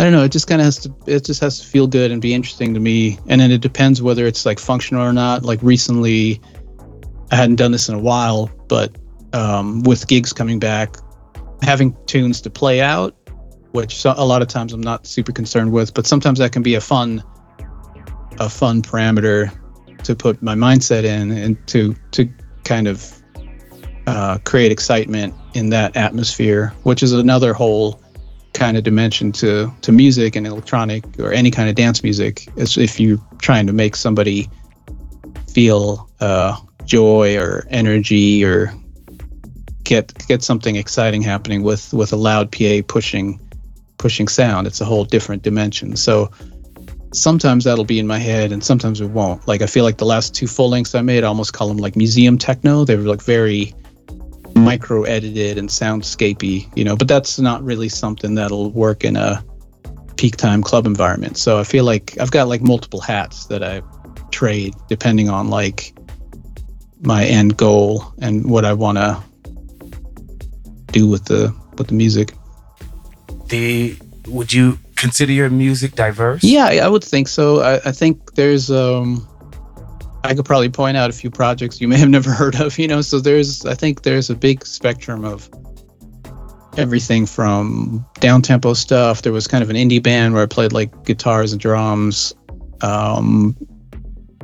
I don't know. It just kind of has to. It just has to feel good and be interesting to me. And then it depends whether it's like functional or not. Like recently, I hadn't done this in a while, but um, with gigs coming back, having tunes to play out, which a lot of times I'm not super concerned with, but sometimes that can be a fun, a fun parameter to put my mindset in and to to kind of uh, create excitement in that atmosphere, which is another whole kind of dimension to to music and electronic or any kind of dance music is if you're trying to make somebody feel uh, joy or energy or get get something exciting happening with with a loud PA pushing pushing sound. It's a whole different dimension. So sometimes that'll be in my head and sometimes it won't. Like I feel like the last two full lengths I made, I almost call them like museum techno. They were like very micro edited and soundscapey, you know, but that's not really something that'll work in a peak time club environment. So I feel like I've got like multiple hats that I trade depending on like my end goal and what I want to do with the with the music. The would you consider your music diverse? Yeah, I would think so. I, I think there's um I could probably point out a few projects you may have never heard of, you know. So there's, I think there's a big spectrum of everything from down tempo stuff. There was kind of an indie band where I played like guitars and drums. Um,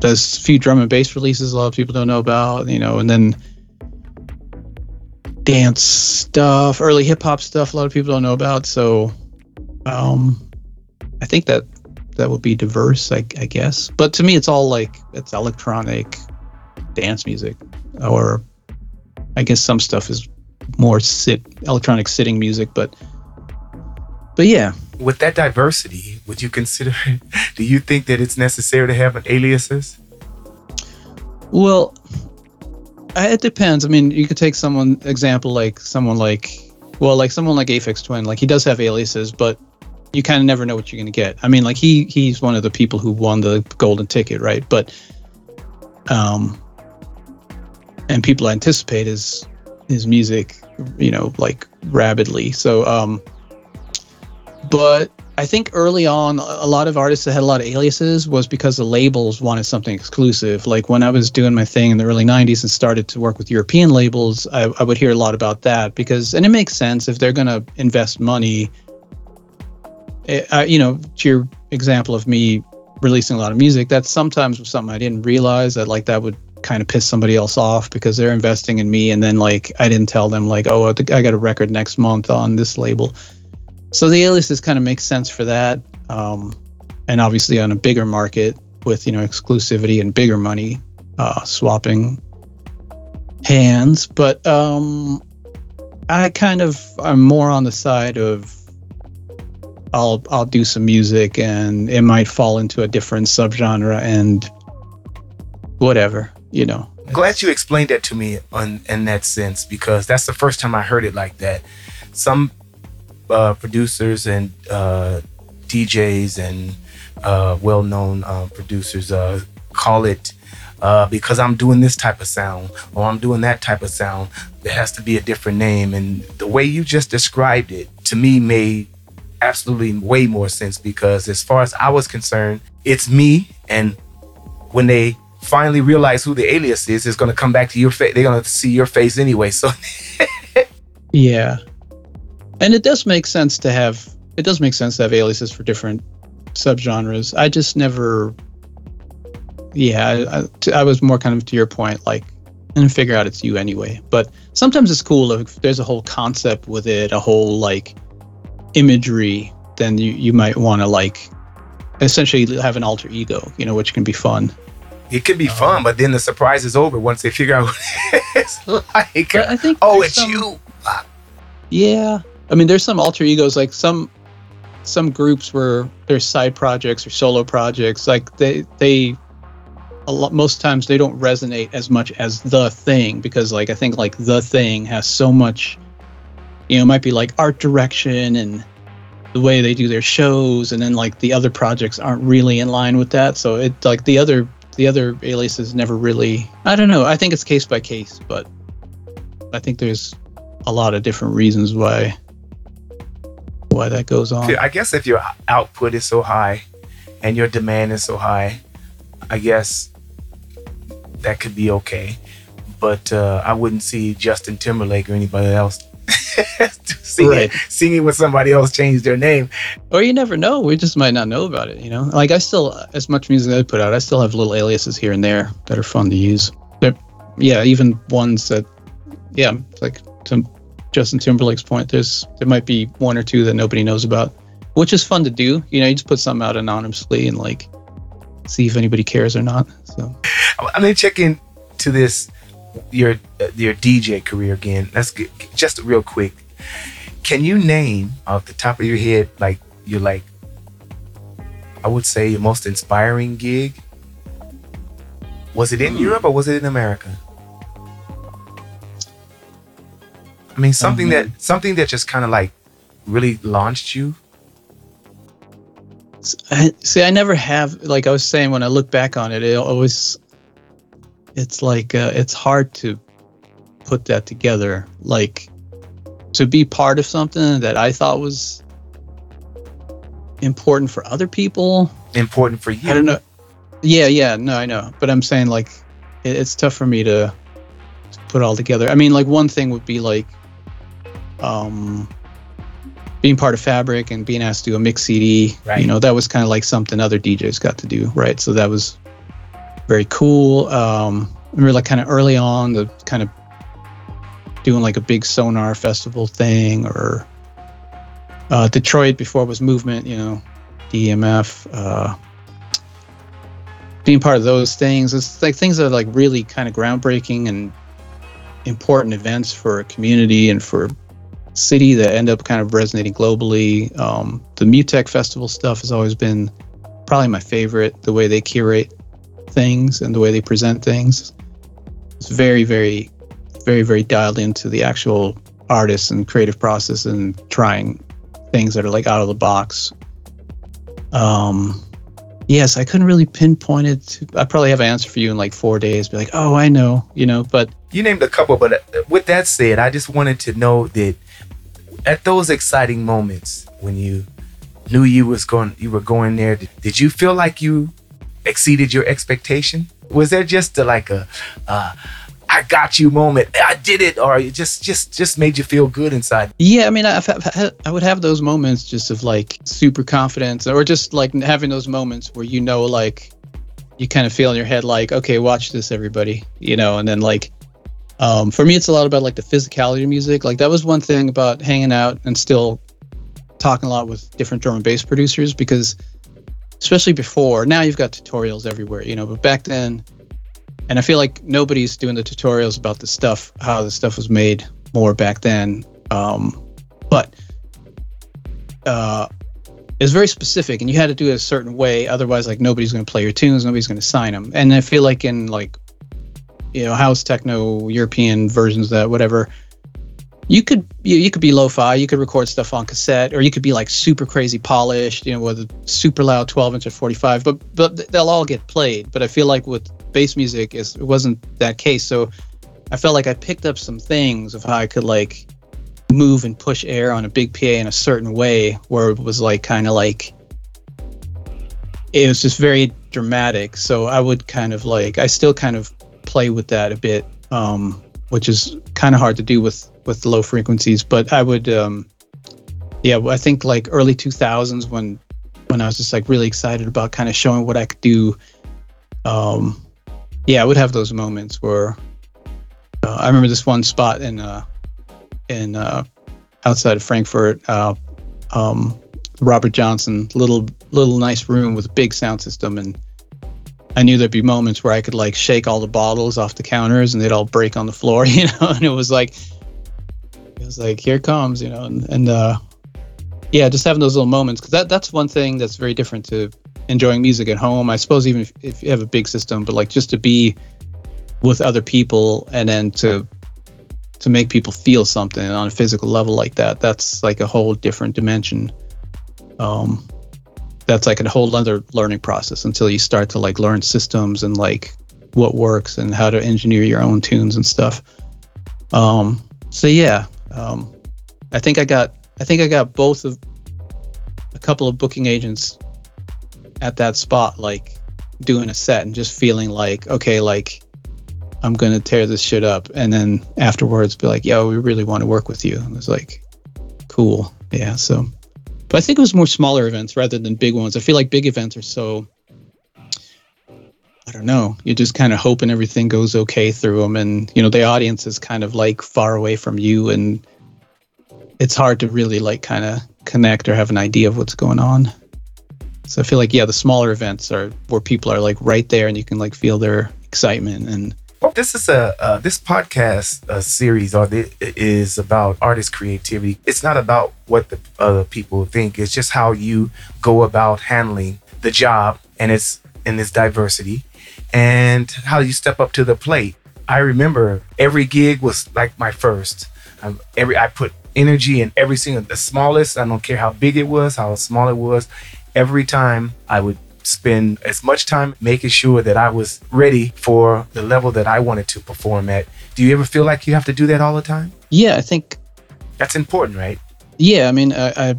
there's a few drum and bass releases a lot of people don't know about, you know, and then dance stuff, early hip hop stuff a lot of people don't know about. So um, I think that that would be diverse, I, I guess. But to me, it's all like it's electronic dance music, or I guess some stuff is more sit electronic sitting music, but but yeah. With that diversity, would you consider? Do you think that it's necessary to have an aliases? Well, it depends. I mean, you could take someone example like someone like well, like someone like Aphex Twin. Like he does have aliases, but you kind of never know what you're going to get. I mean, like he he's one of the people who won the golden ticket, right? But um, and people anticipate his his music, you know, like rabidly. So um, but I think early on, a lot of artists that had a lot of aliases was because the labels wanted something exclusive. Like when I was doing my thing in the early 90s and started to work with European labels, I, I would hear a lot about that because, and it makes sense if they're going to invest money. Uh, you know, to your example of me releasing a lot of music, that sometimes was something I didn't realize that like that would kind of piss somebody else off because they're investing in me and then like I didn't tell them like, oh, I got a record next month on this label so the aliases kind of makes sense for that. Um, and obviously on a bigger market with, you know, exclusivity and bigger money, uh, swapping hands. But um, I kind of, I'm more on the side of I'll I'll do some music and it might fall into a different subgenre and whatever, you know. Glad you explained that to me on in that sense because that's the first time I heard it like that. Some uh, producers and uh, DJs and uh, well-known uh, producers uh, call it uh, because I'm doing this type of sound or I'm doing that type of sound. There has to be a different name, and the way you just described it to me made absolutely way more sense because as far as I was concerned, it's me, and when they finally realize who the alias is, it's going to come back to your face. They're going to see your face anyway. So. yeah and it does make sense to have it does make sense to have aliases for different subgenres. I just never, yeah, I, I was more kind of to your point, like, and figure out it's you anyway. But sometimes it's cool if there's a whole concept with it, a whole like imagery, then you you might want to like essentially have an alter ego, you know, which can be fun. It can be fun, but then the surprise is over once they figure out what it's like. But I think oh, it's some, you. Yeah, I mean, there's some alter egos, like some some groups where there's side projects or solo projects. Like they they a lot most times they don't resonate as much as the thing because like I think like the thing has so much. You know, it might be like art direction and the way they do their shows, and then like the other projects aren't really in line with that. So it like the other the other aliases never really. I don't know. I think it's case by case, but I think there's a lot of different reasons why why that goes on. I guess if your output is so high and your demand is so high, I guess that could be okay. But uh, I wouldn't see Justin Timberlake or anybody else singing, right. singing with somebody else change their name. Or you never know. We just might not know about it. You know, like I still, as much music I put out, I still have little aliases here and there that are fun to use. But yeah, even ones that, yeah, like some Justin Timberlake's point, there's there might be one or two that nobody knows about, which is fun to do. You know, you just put something out anonymously and like see if anybody cares or not. So I'm gonna check in to this your your DJ career again. Let's get just real quick. Can you name off the top of your head like your like I would say your most inspiring gig? Was it in mm. Europe or was it in America? I mean, something mm-hmm. that something that just kind of like really launched you. See, I never have. Like I was saying, when I look back on it, it always it's like uh, it's hard to put that together. Like to be part of something that I thought was important for other people. Important for you. I don't know. Yeah, yeah, no, I know, but I'm saying like it, it's tough for me to, to put all together. I mean, like one thing would be like um, being part of Fabric and being asked to do a mix CD, right. you know, that was kind of like something other DJs got to do, right? So that was very cool. Um, we were like kind of early on, the kind of doing like a big Sónar festival thing or uh, Detroit before it was movement, you know, EMF, uh, being part of those things. It's like things that are like really kind of groundbreaking and important events for a community and for city that end up kind of resonating globally. Um, the Mutek Festival stuff has always been probably my favorite. The way they curate things and the way they present things. It's very, very, very, very dialed into the actual artists and creative process and trying things that are like out of the box. Um, yes, I couldn't really pinpoint it. I probably have an answer for you in like four days. Be like, oh, I know, you know. But you named a couple. But uh, with that said, I just wanted to know that at those exciting moments when you knew you was going, you were going there. Did you feel like you exceeded your expectation? Was there just a, like a, uh, I got you moment. I did it, or it just just just made you feel good inside. Yeah, I mean, I, I would have those moments just of like super confidence, or just like having those moments where you know, like you kind of feel in your head, like, okay, watch this, everybody, you know, and then like. Um, for me, it's a lot about like the physicality of music. Like that was one thing about hanging out and still talking a lot with different drum and bass producers because, especially before, now you've got tutorials everywhere, you know, but back then and I feel like nobody's doing the tutorials about the stuff, how the stuff was made more back then. Um, but uh, it's very specific, and you had to do it a certain way. Otherwise, like nobody's going to play your tunes, nobody's going to sign them. And I feel like in like you know house techno European versions that whatever, you could you, you could be lo-fi, you could record stuff on cassette, or you could be like super crazy polished, you know, with a super loud 12 inch or 45. But but they'll all get played. But I feel like with bass music is it wasn't that case. So I felt like I picked up some things of how I could like move and push air on a big PA in a certain way where it was like kind of like it was just very dramatic. So I would kind of like I still kind of play with that a bit, um, which is kind of hard to do with with low frequencies. But I would, um, yeah, I think like early 2000s when when I was just like really excited about kind of showing what I could do. Um, yeah, I would have those moments where uh, I remember this one spot in uh, in uh, outside of Frankfurt, uh, um, Robert Johnson, little little nice room with a big sound system, and I knew there'd be moments where I could like shake all the bottles off the counters and they'd all break on the floor, you know, and it was like was like here comes, you know, and and uh, yeah, just having those little moments because that that's one thing that's very different to enjoying music at home. I suppose even if, if you have a big system, but like just to be with other people and then to to make people feel something on a physical level like that, that's like a whole different dimension. Um, that's like a whole other learning process until you start to like learn systems and like what works and how to engineer your own tunes and stuff. Um, so yeah, um, I think I got I think I got both of a couple of booking agents at that spot, like doing a set and just feeling like, okay, like I'm gonna tear this shit up, and then afterwards be like, yo, we really want to work with you. And it was like, cool, yeah. So, but I think it was more smaller events rather than big ones. I feel like big events are so. Don't know. You're just kind of hoping everything goes okay through them, and you know the audience is kind of like far away from you, and it's hard to really like kind of connect or have an idea of what's going on. So I feel like yeah, the smaller events are where people are like right there, and you can like feel their excitement and. This is a uh, this podcast uh, series or the, is about artist creativity. It's not about what the other people think. It's just how you go about handling the job, and it's in this diversity, and how you step up to the plate. I remember every gig was like my first. Um, every I put energy in every single the smallest. I don't care how big it was, how small it was, every time I would spend as much time making sure that I was ready for the level that I wanted to perform at. Do you ever feel like you have to do that all the time? Yeah, I think that's important, right? Yeah, I mean, I, I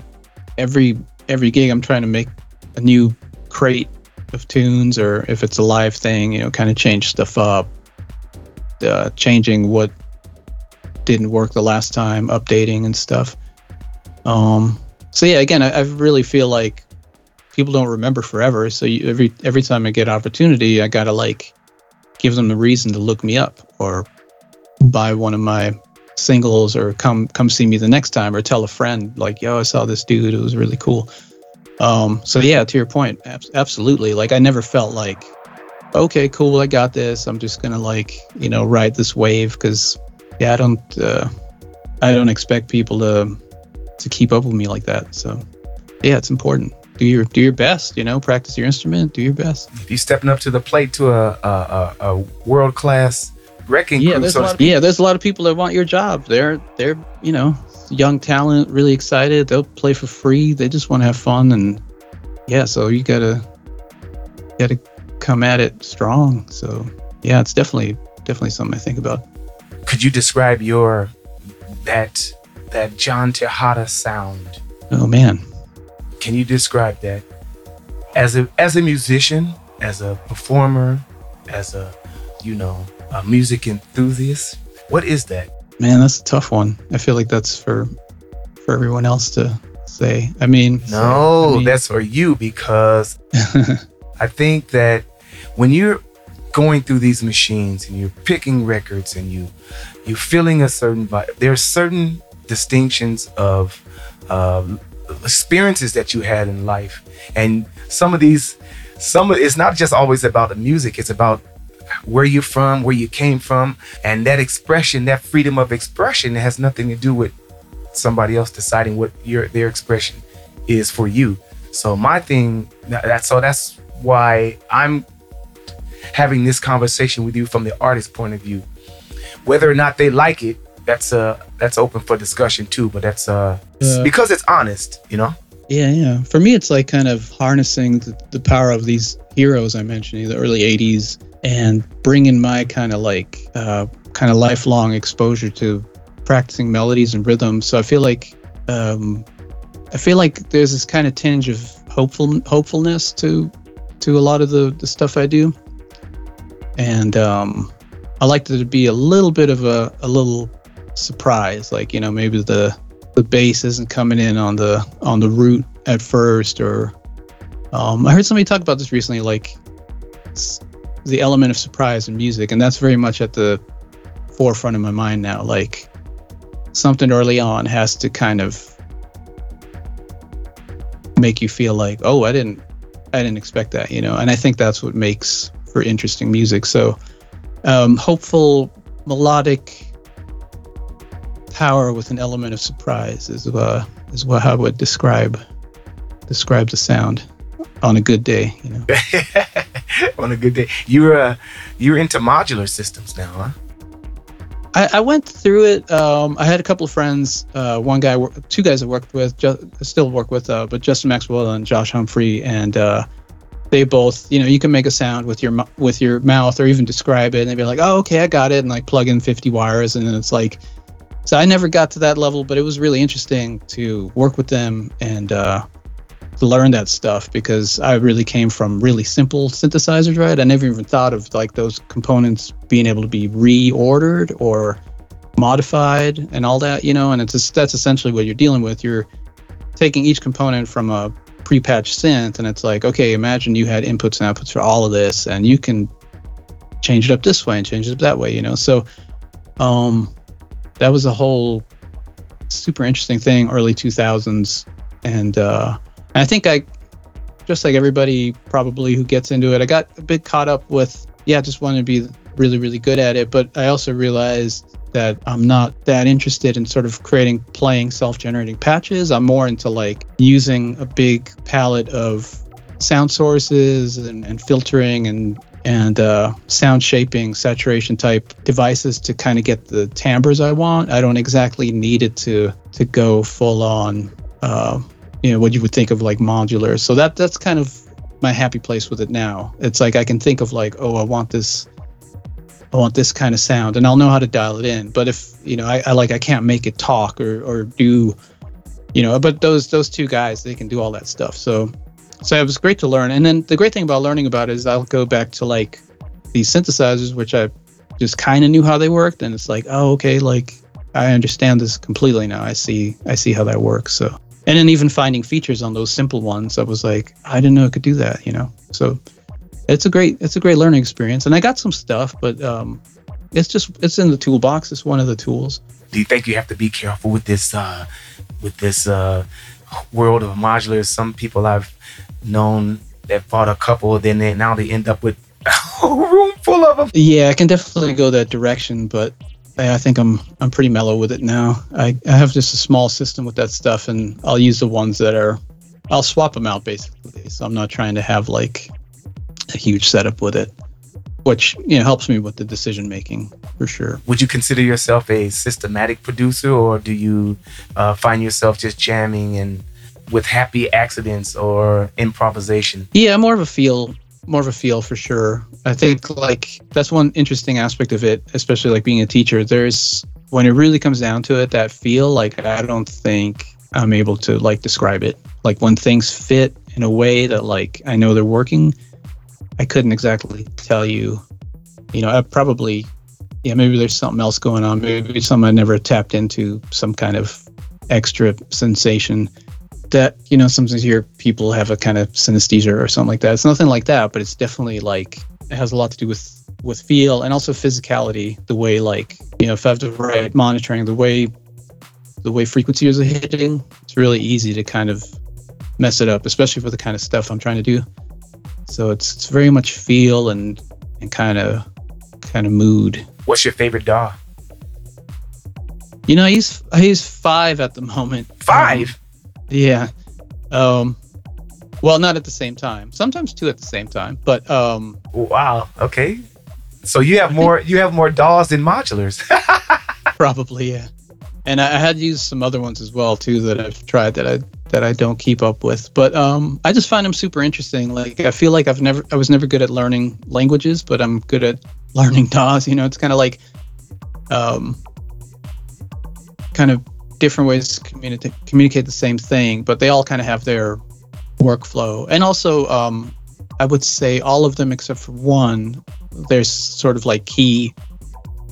every every gig I'm trying to make a new crate of tunes, or if it's a live thing, you know, kind of change stuff up, uh, changing what didn't work the last time, updating and stuff. Um, so yeah, again, I, I really feel like people don't remember forever. So you, every every time I get opportunity, I gotta like give them a reason to look me up or buy one of my singles or come come see me the next time or tell a friend like yo I saw this dude it was really cool Um, so yeah, to your point, ab- absolutely. Like I never felt like, okay, cool, I got this. I'm just gonna like you know ride this wave because yeah, I don't uh, I don't expect people to to keep up with me like that. So yeah, it's important. Do your do your best. You know, practice your instrument. Do your best. If you stepping up to the plate to a a, a, a world class wrecking yeah, crew, there's so a lot of, yeah, there's a lot of people that want your job. They're they're you know young talent, really excited. They'll play for free. They just want to have fun and yeah. So you gotta gotta come at it strong. So yeah, it's definitely definitely something I think about. Could you describe your that that John Tejada sound? Oh man, Can you describe that as a as a musician, as a performer, as a you know a music enthusiast? What is that? Man, that's a tough one. I feel like that's for for everyone else to say. I mean, No, I mean- that's for you because I think that when you're going through these machines and you're picking records and you you're feeling a certain vibe, there's certain distinctions of um, experiences that you had in life, and some of these, some of it's not just always about the music. It's about where you're from, where you came from, and that expression, that freedom of expression, has nothing to do with somebody else deciding what your their expression is for you. So my thing that- that's so that's why I'm having this conversation with you from the artist point of view. Whether or not they like it, that's uh that's open for discussion too. But that's uh Uh, because it's honest, you know. Yeah, yeah. For me, it's like kind of harnessing the, the power of these heroes I mentioned in the early '80s and bringing my kind of like uh, kind of lifelong exposure to practicing melodies and rhythms. So I feel like um, I feel like there's this kind of tinge of hopeful hopefulness to to a lot of the the stuff I do, and um, I like there to be a little bit of a a little surprise, like you know maybe the the bass isn't coming in on the on the root at first or um, i heard somebody talk about this recently like the element of surprise in music and that's very much at the forefront of my mind now. Like something early on has to kind of make you feel like oh i didn't i didn't expect that you know? And i think that's what makes for interesting music. So um, hopeful melodic power with an element of surprise is uh, is what I would describe describe the sound on a good day. You know, On a good day, you're uh you're into modular systems now, huh? I, I went through it. Um, I had a couple of friends. Uh, one guy, two guys I worked with, ju- I still work with, uh, but Justin Maxwell and Josh Humphrey, and uh, they both, you know, you can make a sound with your with your mouth or even describe it, and they'd be like, "Oh, okay, I got it," and like plug in 50 wires, and then it's like. So I never got to that level, but it was really interesting to work with them and uh, learn that stuff because I really came from really simple synthesizers, right? I never even thought of like those components being able to be reordered or modified and all that, you know. And it's just, that's essentially what you're dealing with. You're taking each component from a pre-patched synth, and it's like, okay, imagine you had inputs and outputs for all of this, and you can change it up this way and change it up that way, you know. So, um, that was a whole super interesting thing, early 2000s, and uh, and I think I, just like everybody probably who gets into it, I got a bit caught up with, yeah, just wanted to be really, really good at it. But I also realized that I'm not that interested in sort of creating, playing self generating patches. I'm more into like using a big palette of sound sources and, and filtering and and uh, sound shaping saturation type devices to kind of get the timbres I want. I don't exactly need it to to go full on uh, you know what you would think of like modular. So that that's kind of my happy place with it now. It's like i can think of like oh i want this i want this kind of sound and i'll know how to dial it in. But if you know i, I like i can't make it talk or or do you know but those those two guys they can do all that stuff. So so it was great to learn. And then the great thing about learning about it is i'll go back to like these synthesizers which i just kind of knew how they worked and it's like oh okay like i understand this completely now. I see i see how that works so and then even finding features on those simple ones i was like i didn't know it could do that you know so it's a great it's a great learning experience and i got some stuff but um it's just it's in the toolbox it's one of the tools Do you think you have to be careful with this uh with this uh world of modulars. Some people I've known that bought a couple, then they, now they end up with a whole room full of them. Yeah, I can definitely go that direction, but I think I'm I'm pretty mellow with it now. I, I have just a small system with that stuff, and I'll use the ones that are. I'll swap them out basically. So I'm not trying to have like a huge setup with it, which you know helps me with the decision making for sure. Would you consider yourself a systematic producer, or do you uh, find yourself just jamming and with happy accidents or improvisation? Yeah, more of a feel more of a feel for sure. I think like that's one interesting aspect of it, especially like being a teacher. There's when it really comes down to it, that feel like I don't think I'm able to like describe it. Like when things fit in a way that like I know they're working, I couldn't exactly tell you. You know, I probably yeah, maybe there's something else going on. Maybe something I never tapped into, some kind of extra sensation that you know sometimes you hear people have a kind of synesthesia or something like that. It's nothing like that, but it's definitely like it has a lot to do with with feel and also physicality. The way like you know if I have the right monitoring, the way the way frequencies are hitting, it's really easy to kind of mess it up, especially for the kind of stuff I'm trying to do. So it's it's very much feel and and kind of kind of mood. What's your favorite DAW? You know, he's he's five at the moment. Five. Um, yeah. Um, well, not at the same time. Sometimes two at the same time. But um, wow. Okay. So you have more. You have more DAWs than modulars. probably, yeah. And I, I had used some other ones as well too that I've tried that I that I don't keep up with. But um, I just find them super interesting. Like I feel like I've never I was never good at learning languages, but I'm good at learning DAWs. You know, it's kind of like um, kind of different ways to communicate communicate the same thing, but they all kind of have their workflow. And also, um, I would say all of them except for one, there's sort of like key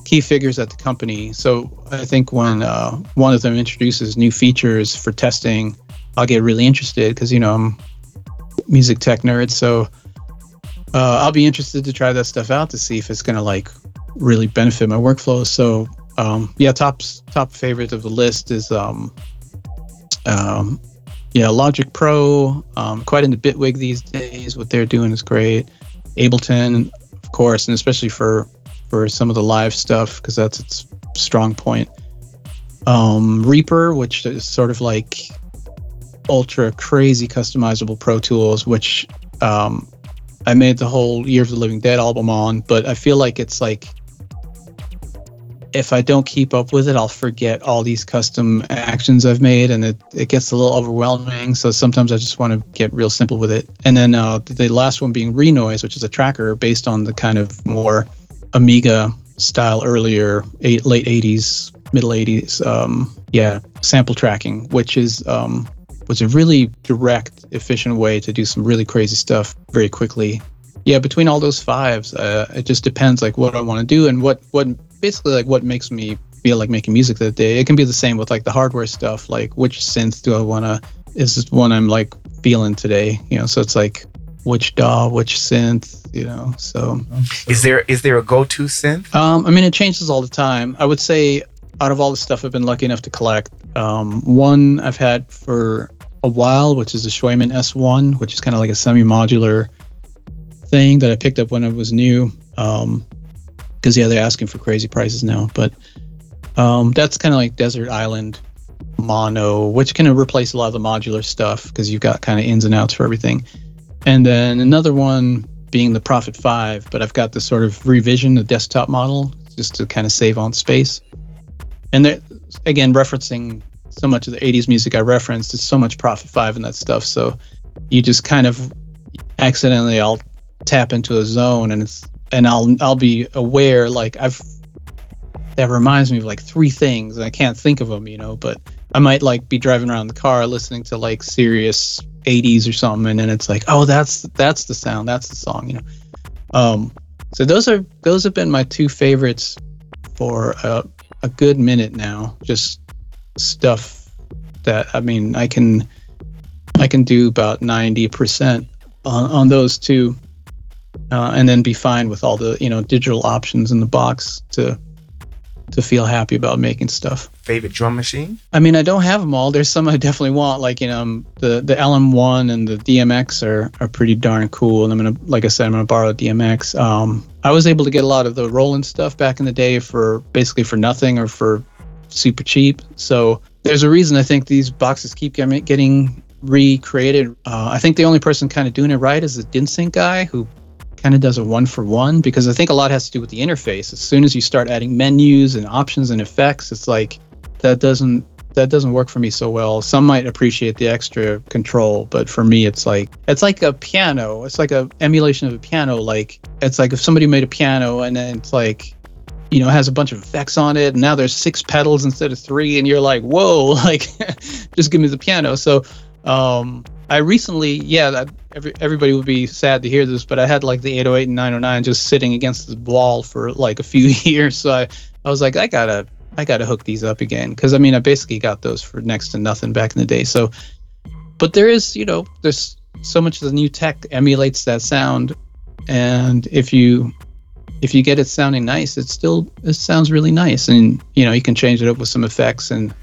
key figures at the company. So I think when uh, one of them introduces new features for testing, I'll get really interested because you know I'm music tech nerd. So uh, I'll be interested to try that stuff out to see if it's gonna like really benefit my workflow. So um, yeah, top top favorite of the list is um, um, yeah, Logic Pro. Um, quite into Bitwig these days. What they're doing is great. Ableton, of course, and especially for for some of the live stuff because that's its strong point. Um, Reaper, which is sort of like ultra crazy customizable Pro Tools, which um, I made the whole Year of the Living Dead album on, but I feel like it's like if I don't keep up with it, I'll forget all these custom actions I've made, and it, it gets a little overwhelming. So sometimes I just want to get real simple with it. And then uh, the last one being Renoise, which is a tracker based on the kind of more Amiga style earlier eight, late 80s, middle 80s, um, yeah, sample tracking, which is um, was a really direct, efficient way to do some really crazy stuff very quickly. Yeah, between all those fives, uh, it just depends like what I want to do and what what basically like what makes me feel like making music that day. It can be the same with like the hardware stuff, like which synth do I want to, is this one I'm like feeling today, you know? So it's like which DAW, which synth, you know? So, is there, is there a go-to synth? Um, I mean, it changes all the time. I would say out of all the stuff I've been lucky enough to collect, um, one I've had for a while, which is a Cwejman S1, which is kind of like a semi-modular thing that I picked up when it was new. Um, because yeah, they're asking for crazy prices now. But um, that's kind of like Desert Island mono, which can replace a lot of the modular stuff because you've got kind of ins and outs for everything. And then another one being the Prophet 5, but I've got this sort of revision, the desktop model, just to kind of save on space. And again, referencing so much of the 80s music I referenced, there's so much Prophet 5 and that stuff. So you just kind of accidentally, I'll tap into a zone and it's and I'll I'll be aware like I've that reminds me of like three things and I can't think of them, you know, but I might like be driving around the car listening to like Sirius 80s or something and then it's like, "Oh, that's that's the sound, that's the song," you know. Um so those are those have been my two favorites for a, a good minute now. Just stuff that I mean, I can I can do about 90% on, on those two uh, and then be fine with all the you know digital options in the box to to feel happy about making stuff. Favorite drum machine? I mean, I don't have them all. There's some I definitely want, like you know, um, the the LM1 and the DMX are are pretty darn cool. And I'm gonna, like I said, I'm gonna borrow a DMX. Um, I was able to get a lot of the Roland stuff back in the day for basically for nothing or for super cheap. So there's a reason I think these boxes keep getting recreated. Uh, I think the only person kind of doing it right is the Dinsync guy who kind of does a one for one because I think a lot has to do with the interface. As soon as you start adding menus and options and effects, it's like that doesn't that doesn't work for me so well. Some might appreciate the extra control, but for me it's like it's like a piano. It's like a emulation of a piano. Like it's like if somebody made a piano and then it's like you know, has a bunch of effects on it, and now there's six pedals instead of three, and you're like, whoa, like, just give me the piano. So, um, I recently, yeah, every, everybody would be sad to hear this, but I had like the 808 and 909 just sitting against the wall for like a few years. So I, I was like, I gotta, I gotta hook these up again because I mean, I basically got those for next to nothing back in the day. So, but there is, you know, there's so much of the new tech emulates that sound, and if you if you get it sounding nice, it still it sounds really nice, and you know you can change it up with some effects, and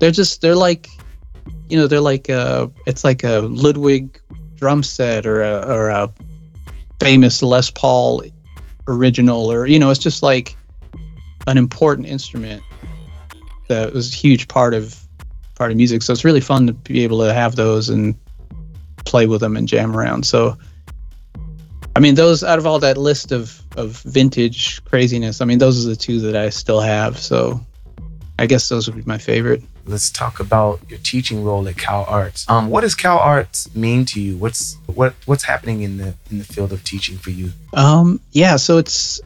they're just they're like you know, they're like a, it's like a Ludwig drum set or a or a famous Les Paul original or you know, it's just like an important instrument that was a huge part of part of music. So it's really fun to be able to have those and play with them and jam around. So I mean, those out of all that list of of vintage craziness, I mean, those are the two that I still have. So I guess those would be my favorite let's talk about your teaching role at CalArts. Um, what does CalArts mean to you? What's what what's happening in the in the field of teaching for you? Um, yeah, so it's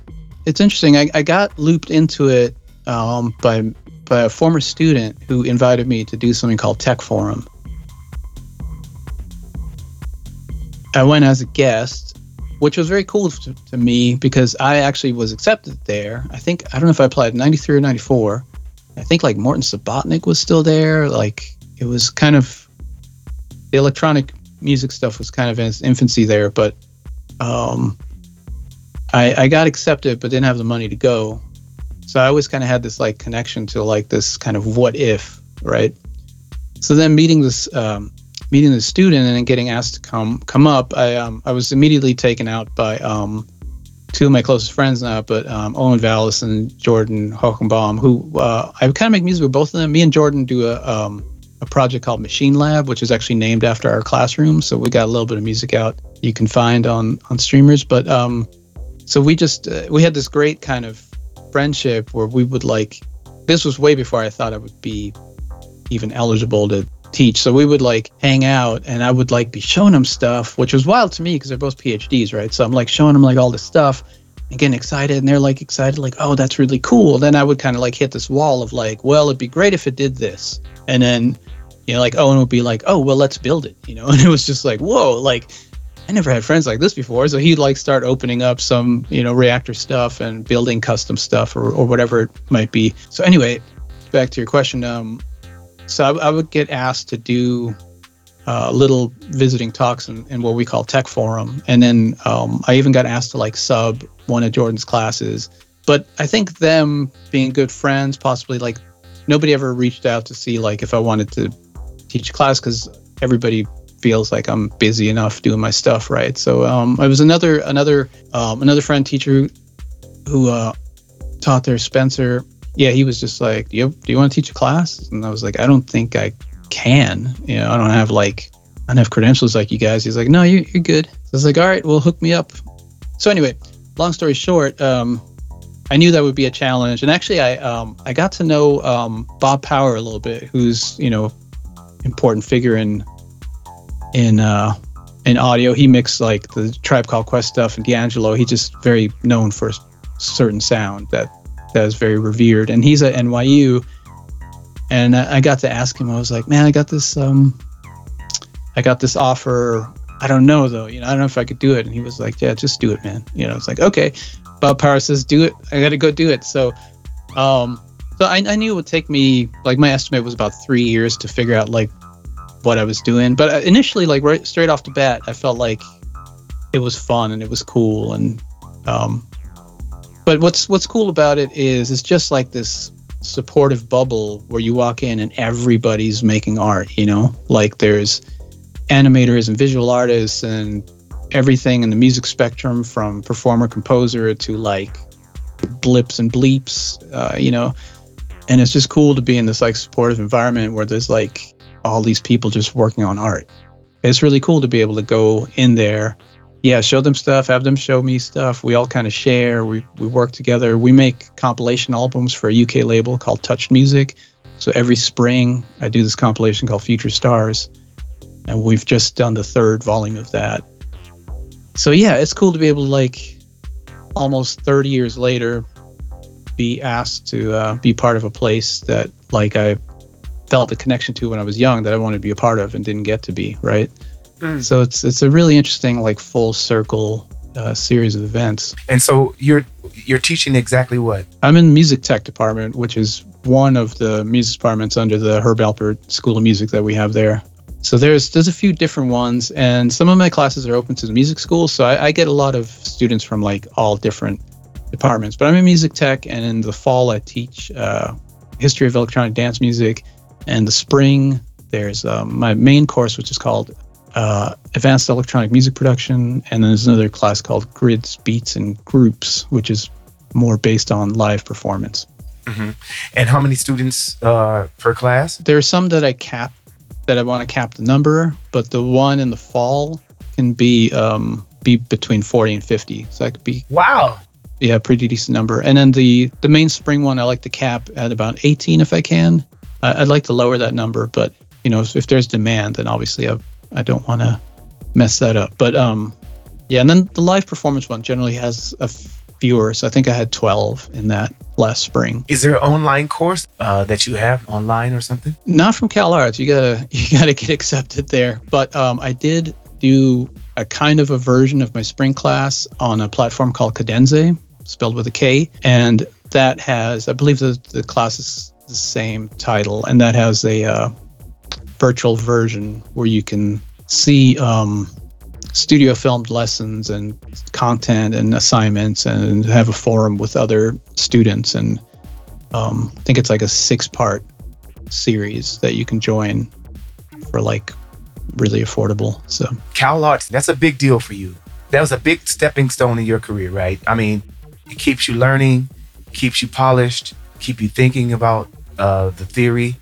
it's interesting. I, I got looped into it um, by by a former student who invited me to do something called Tech Forum. I went as a guest, which was very cool to, to me because I actually was accepted there. I think I don't know if I applied 93 or 94 I think like Morton Subotnick was still there. Like it was kind of the electronic music stuff was kind of in its infancy there, but um, I, I got accepted, but didn't have the money to go. So I always kind of had this like connection to like this kind of what if, right? So then meeting this um, meeting the student and then getting asked to come come up, I um, I was immediately taken out by um, two of my closest friends now, but um, Owen Vallis and Jordan Hochenbaum, who uh, I kind of make music with both of them. Me and Jordan do a um, a project called Machine Lab, which is actually named after our classroom. So we got a little bit of music out you can find on on streamers. But um, so we just uh, we had this great kind of friendship where we would like. This was way before I thought I would be even eligible to teach. So we would like hang out and I would like be showing them stuff, which was wild to me because they're both PhDs, right? So I'm like showing them like all this stuff and getting excited and they're like excited, like, oh, that's really cool. Then I would kind of like hit this wall of like, well, it'd be great if it did this. And then, you know, like Owen would be like, oh, well, let's build it, you know? And it was just like, whoa, like, I never had friends like this before. So he'd like start opening up some, you know, Reaktor stuff and building custom stuff or, or whatever it might be. So anyway, back to your question. Um, so I, I would get asked to do uh, little visiting talks in, in, what we call Tech Forum, and then um, I even got asked to like sub one of Jordan's classes. But I think them being good friends, possibly like nobody ever reached out to see like if I wanted to teach a class because everybody feels like I'm busy enough doing my stuff, right? So um, I was another another um, another friend teacher who uh, taught there, Spencer yeah, he was just like, do you, do you want to teach a class? And I was like, I don't think I can. You know, I don't have like, I don't have credentials like you guys. He's like, no, you, you're good. So I was like, all right, well, hook me up. So anyway, long story short, um, I knew that would be a challenge. And actually, I um, I got to know um, Bob Power a little bit, who's you know important figure in in uh, in audio. He mixed like the Tribe Called Quest stuff and D'Angelo. He's just very known for a certain sound that that is very revered, and he's at NYU. And I got to ask him. I was like, "Man, I got this. Um, I got this offer. I don't know though. You know, I don't know if I could do it." And he was like, "Yeah, just do it, man." You know, it's like, "Okay." Bob Power says, "Do it. I got to go do it." So, um, so I, I knew it would take me like my estimate was about three years to figure out like what I was doing. But uh, initially, like right straight off the bat, I felt like it was fun and it was cool and um, but what's what's cool about it is it's just like this supportive bubble where you walk in and everybody's making art you know? Like there's animators and visual artists and everything in the music spectrum from performer composer to like blips and bleeps uh, you know? And it's just cool to be in this like supportive environment where there's like all these people just working on art. It's really cool to be able to go in there yeah show them stuff have them show me stuff. We all kind of share we, we work together. We make compilation albums for a uk label called Touch music. So every spring i do this compilation called future stars and we've just done the third volume of that. So yeah it's cool to be able to like almost 30 years later be asked to uh, be part of a place that like i felt a connection to when i was young that i wanted to be a part of and didn't get to be right Mm. so it's it's a really interesting like full circle uh, series of events. And so you're you're teaching exactly what? I'm in music tech department, which is one of the music departments under the Herb Alpert School of Music that we have there. So there's there's a few different ones, and some of my classes are open to the music school. So I, I get a lot of students from like all different departments. But I'm in music tech, and in the fall I teach uh, history of electronic dance music, and the spring there's um, my main course, which is called uh, advanced electronic music production, and then there's another class called grids, beats, and groups, which is more based on live performance. And how many students uh, per class? There are some that I cap, that I want to cap the number, but the one in the fall can be um, be between 40 and 50. So that could be Wow. yeah, pretty decent number. And then the the main spring one, I like to cap at about 18 if I can. I'd like to lower that number, but you know, if, if there's demand, then obviously I, I don't want to mess that up. But um, yeah, and then the live performance one generally has a fewer. So I think I had 12 in that last spring. Is there an online course uh, that you have online or something? Not from CalArts. You gotta you gotta get accepted there. But um, I did do a kind of a version of my spring class on a platform called Kadenze, spelled with a K, and that has I believe the the class is the same title, and that has a uh, virtual version where you can see um, studio filmed lessons and content and assignments and have a forum with other students and um, I think it's like a six part series that you can join for like really affordable. So CalArts, that's a big deal for you. That was a big stepping stone in your career, right? I mean, it keeps you learning, keeps you polished, keep you thinking about uh, the theory,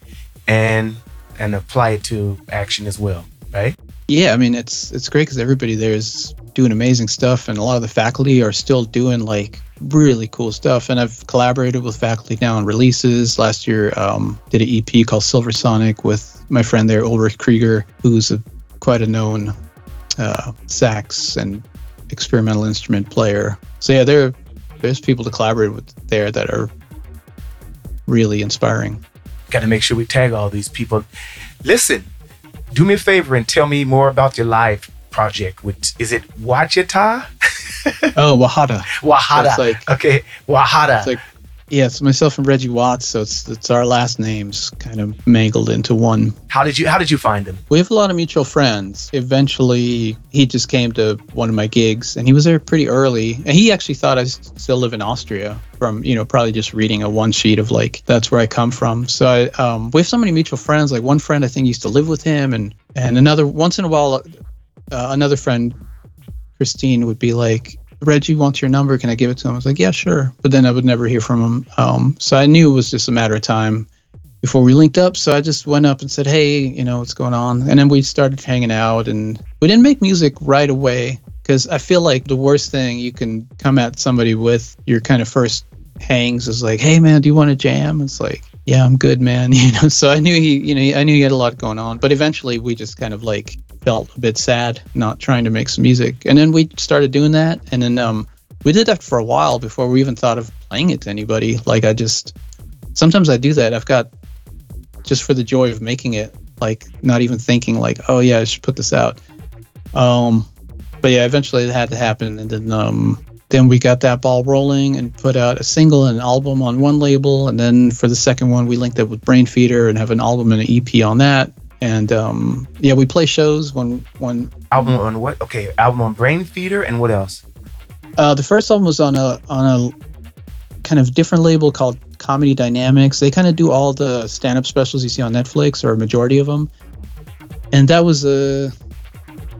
and and apply it to action as well, right? yeah, I mean it's it's great because everybody there is doing amazing stuff, and a lot of the faculty are still doing like really cool stuff. And I've collaborated with faculty now on releases. Last year, um, did an EP called Silver Sonic with my friend there, Ulrich Krieger, who's a quite a known uh, sax and experimental instrument player. So yeah, there there's people to collaborate with there that are really inspiring. Got to make sure we tag all these people. Listen, do me a favor and tell me more about your live project. Which is it Wachita? Oh, Wajatta. Wajatta. That's like okay, Wajatta. It's like, yeah, it's myself and Reggie Watts, so it's it's our last names kind of mangled into one. how did you How did you find him? We have a lot of mutual friends. Eventually, he just came to one of my gigs, and he was there pretty early. And he actually thought I still live in Austria from you know probably just reading a one sheet of like that's where I come from. So I, um, we have so many mutual friends. Like one friend I think used to live with him, and and another once in a while, uh, another friend, Christine would be like, Reggie wants your number. Can I give it to him? I was like, yeah, sure. But then I would never hear from him. Um, so I knew it was just a matter of time before we linked up. So I just went up and said, hey, you know, what's going on? And then we started hanging out and we didn't make music right away because I feel like the worst thing you can come at somebody with your kind of first hangs is like, hey, man, do you want to jam? It's like, yeah, I'm good, man. You know, so I knew he, you know, I knew he had a lot going on. But eventually we just kind of like felt a bit sad not trying to make some music. And then we started doing that. And then um, we did that for a while before we even thought of playing it to anybody. Like I just, sometimes I do that. I've got just for the joy of making it, like not even thinking like, oh yeah, I should put this out. Um, but yeah, eventually it had to happen. And then, um, then we got that ball rolling and put out a single and an album on one label. And then for the second one, we linked up with Brainfeeder and have an album and an EP on that. And um, yeah, we play shows when when Album on what? Okay, album on Brainfeeder and what else? uh, the first album was on a on a kind of different label called Comedy Dynamics. They kind of do all the stand-up specials you see on Netflix, or a majority of them. And that was a,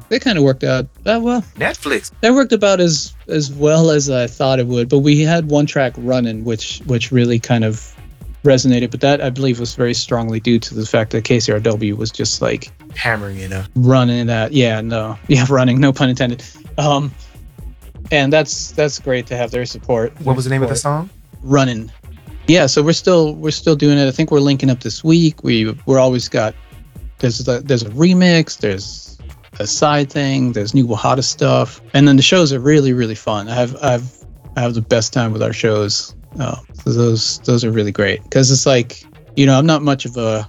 they kind of worked out uh, well. Netflix. That worked about as as well as I thought it would. But we had one track running, which which really kind of resonated. But that I believe was very strongly due to the fact that KCRW was just like hammering it up, running that. Yeah, no, yeah, running. No pun intended. Um, and that's that's great to have their support. What was the name of the song? Running. Yeah, so we're still we're still doing it. I think we're linking up this week. We we're always got there's a, there's a remix. There's a side thing. There's new Wajatta stuff, and then the shows are really really fun. I have I've I have the best time with our shows. Oh, so those those are really great because it's like you know I'm not much of a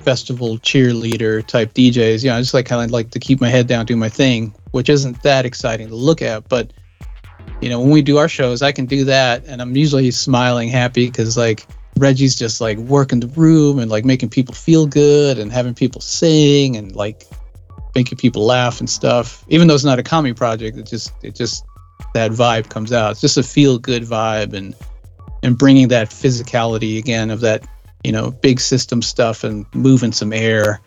festival cheerleader type DJs. You know, I just like kind of like to keep my head down, do my thing, which isn't that exciting to look at, but you know, when we do our shows, I can do that, and I'm usually smiling, happy because like Reggie's just like working the room and like making people feel good and having people sing and like making people laugh and stuff. Even though it's not a comedy project, it just it just that vibe comes out. It's just a feel good vibe and and bringing that physicality again of that you know big system stuff and moving some air,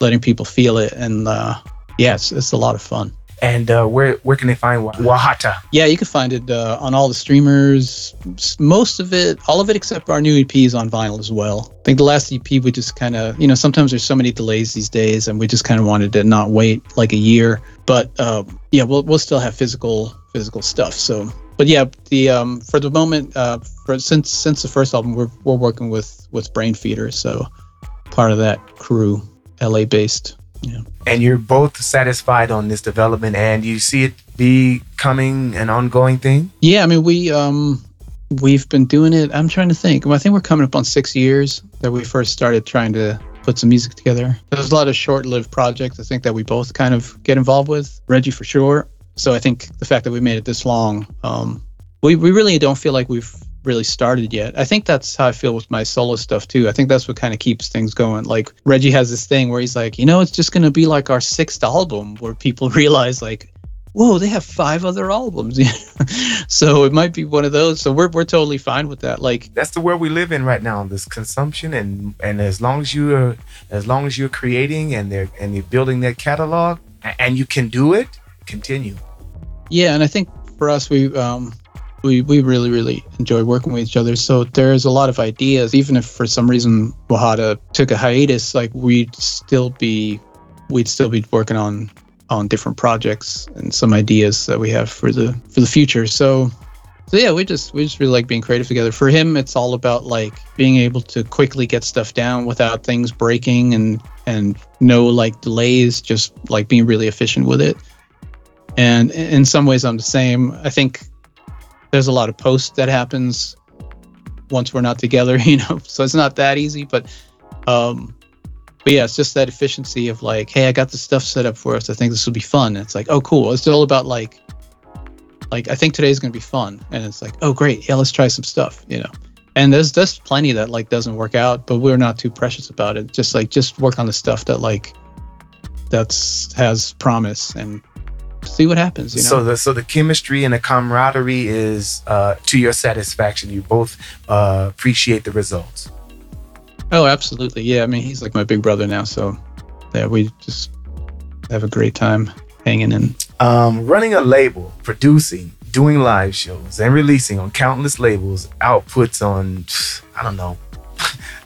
letting people feel it, and uh, yeah, it's, it's a lot of fun. And uh, where where can they find Wajatta? Yeah, you can find it uh, on all the streamers. Most of it, all of it except our new EP is on vinyl as well. I think the last EP we just kind of, you know, sometimes there's so many delays these days, and we just kind of wanted to not wait like a year. But uh, yeah, we'll we'll still have physical physical stuff. So, but yeah, the um, for the moment, uh, for since since the first album, we're we're working with with Brainfeeder, so part of that crew, LA based. And you're both satisfied on this development and you see it becoming an ongoing thing? Yeah, I mean we um we've been doing it. I'm trying to think. I think we're coming up on 6 years that we first started trying to put some music together. There's a lot of short-lived projects I think that we both kind of get involved with. Reggie for sure. So I think the fact that we made it this long um we, we really don't feel like we've really started yet. I think that's how I feel with my solo stuff too. I think that's what kind of keeps things going. Like Reggie has this thing where he's like, you know, it's just gonna be like our sixth album where people realize like, whoa, they have five other albums. so it might be one of those. So we're we're totally fine with that. Like that's the world we live in right now. This consumption and and as long as you are as long as you're creating and they're and you're building that catalog and you can do it, continue. Yeah, and I think for us we um we we really really enjoy working with each other. So there's a lot of ideas. Even if for some reason Wajatta took a hiatus, like we'd still be we'd still be working on on different projects and some ideas that we have for the for the future. So so yeah, we just we just really like being creative together. For him, it's all about like being able to quickly get stuff down without things breaking and and no like delays. Just like being really efficient with it. And in some ways, I'm the same. I think there's a lot of post that happens once we're not together, you know. So it's not that easy, but um but yeah, it's just that efficiency of like, hey, I got this stuff set up for us. I think this will be fun. And it's like, oh cool. It's all about like like I think today's gonna be fun. And it's like, oh great, yeah, let's try some stuff, you know. And there's there's plenty that like doesn't work out, but we're not too precious about it. Just like just work on the stuff that like that's has promise and see what happens. You know? So the so the chemistry and the camaraderie is uh, to your satisfaction. You both uh, appreciate the results. Oh, absolutely. Yeah, I mean he's like my big brother now, so yeah, we just have a great time hanging in. Um, running a label, producing, doing live shows, and releasing on countless labels, outputs on I don't know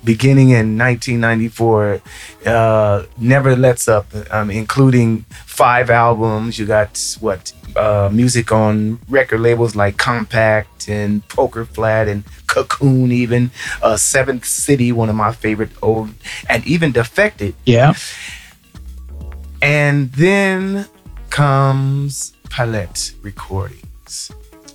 beginning in 1994 uh, never lets up um, including five albums. You got what uh, music on record labels like Kompakt and poker flat and cocoon even. Uh, seventh city one of my favorite old and even defected. Yeah. And then comes palette recordings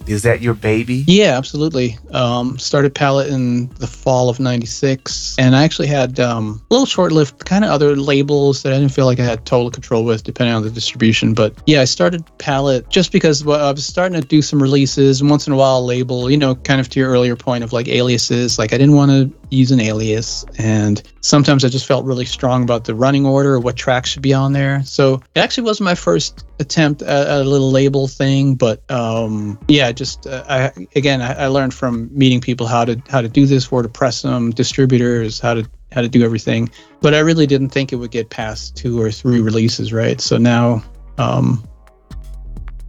is that your baby? Yeah, absolutely. Um, started Palette in the fall of '96, and I actually had um, a little short-lived kind of other labels that I didn't feel like I had total control with, depending on the distribution. But yeah, I started Palette just because well, I was starting to do some releases, and once in a while, label. You know, kind of to your earlier point of like aliases. Like I didn't want to use an alias. And sometimes I just felt really strong about the running order, or what tracks should be on there. So it actually wasn't my first attempt at, at a little label thing, but um, yeah, just uh, I again I, I learned from meeting people how to how to do this, where to press them, distributors, how to how to do everything. But I really didn't think it would get past two or three releases, right? So now, um,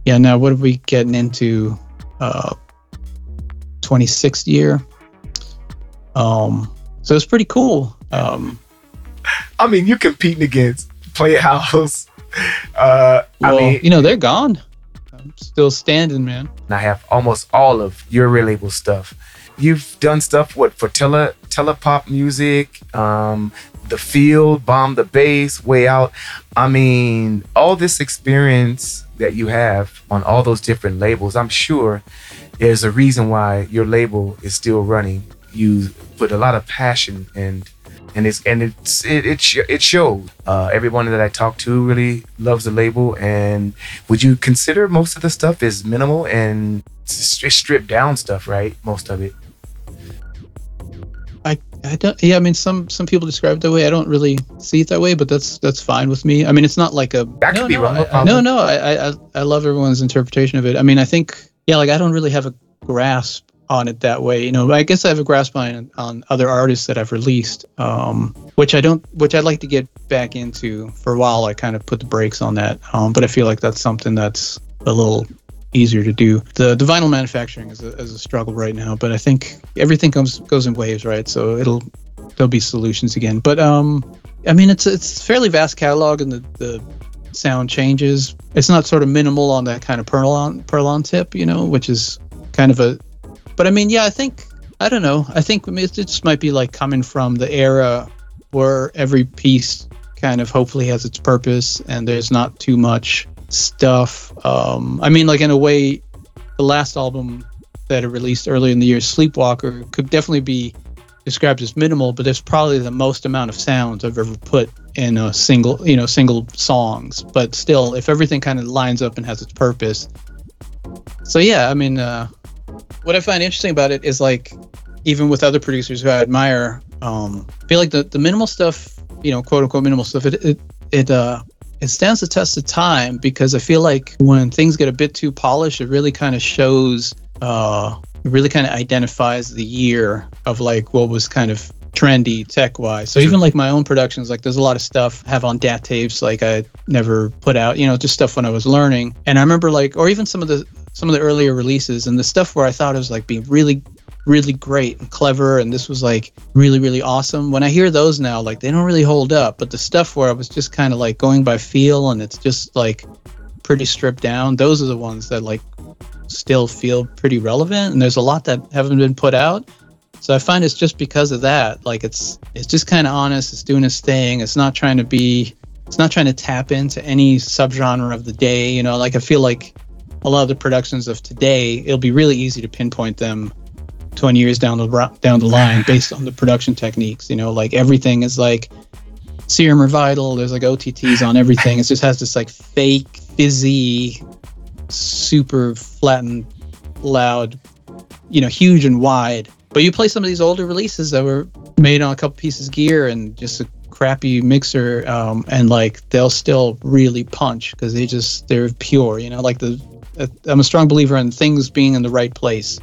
yeah, now what are we getting into? Uh, 26th year. Um, so it's pretty cool. Um, I mean, you're competing against Playhouse. Uh, well, I mean, you know, they're gone. I'm still standing, man. I have almost all of your label stuff. You've done stuff what for tele Telepopmusik, um, the field, bomb the bass, way out. I mean, all this experience that you have on all those different labels, I'm sure there's a reason why your label is still running. You put a lot of passion and and it's and it's it it, it shows. Uh, everyone that I talk to really loves the label. And would you consider most of the stuff is minimal and stripped down stuff, right? Most of it. I, I don't yeah I mean some some people describe it that way I don't really see it that way but that's that's fine with me I mean it's not like a that could no, be no, wrong I, no no I, I I love everyone's interpretation of it I mean I think yeah, like I don't really have a grasp on it that way. You know, I guess I have a grasp on on other artists that I've released, um, which I don't, which I'd like to get back into. For a while, I kind of put the brakes on that, um, but I feel like that's something that's a little easier to do. The the vinyl manufacturing is a, is a struggle right now, but I think everything comes goes in waves, right? So it'll there'll be solutions again. But um, I mean, it's it's fairly vast catalog, and the the sound changes. It's not sort of minimal on that kind of Perlon Perlon tip, you know, which is kind of a. But I mean, yeah, I think I don't know. I think it just might be like coming from the era where every piece kind of hopefully has its purpose and there's not too much stuff. Um, I mean, like in a way, the last album that it released earlier in the year, Sleepwalker, could definitely be described as minimal, but there's probably the most amount of sounds I've ever put in a single, you know, single songs. But still, if everything kind of lines up and has its purpose. So yeah, I mean, uh, what I find interesting about it is like, even with other producers who I admire, um, I feel like the, the minimal stuff, you know, quote unquote minimal stuff, it it it uh it stands the test of time because I feel like when things get a bit too polished, it really kind of shows uh it really kind of identifies the year of like what was kind of trendy tech wise. So even like my own productions, like there's a lot of stuff I have on DAT tapes like I never put out, you know, just stuff when I was learning. And I remember like or even some of the some of the earlier releases and the stuff where I thought it was like being really really great and clever and this was like really really awesome. When i hear those now like they don't really hold up but the stuff where i was just kind of like going by feel and it's just like pretty stripped down those are the ones that like still feel pretty relevant and there's a lot that haven't been put out. So i find it's just because of that like it's it's just kind of honest it's doing its thing it's not trying to be it's not trying to tap into any subgenre of the day you know like i feel like a lot of the productions of today it'll be really easy to pinpoint them 20 years down the down the line based on the production techniques you know like everything is like serum or vital there's like otts on everything it just has this like fake fizzy super flattened, loud, you know, huge and wide. But you play some of these older releases that were made on a couple pieces of gear and just a crappy mixer, um, and like they'll still really punch because they just they're pure. You know, like the Uh, I'm a strong believer in things being in the right place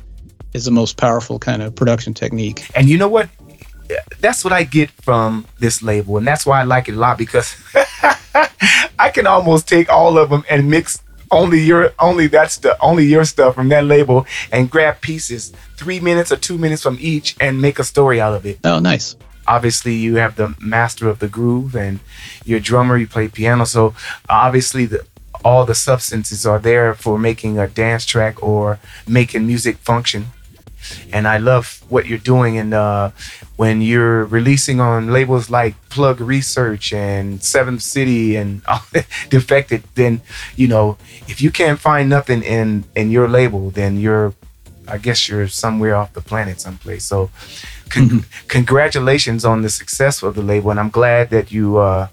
is the most powerful kind of production technique. And you know what? That's what I get from this label, and that's why I like it a lot because I can almost take all of them and mix only your only that's the only your stuff from that label and grab pieces three minutes or two minutes from each and make a story out of it oh nice obviously you have the master of the groove and your drummer you play piano so obviously the all the substances are there for making a dance track or making music function and I love what you're doing. And uh, when you're releasing on labels like Plug Research and Seventh City and Defected, then you know if you can't find nothing in in your label, then you're, I guess you're somewhere off the planet, someplace. So, con- mm-hmm. congratulations on the success of the label, and I'm glad that you. Uh,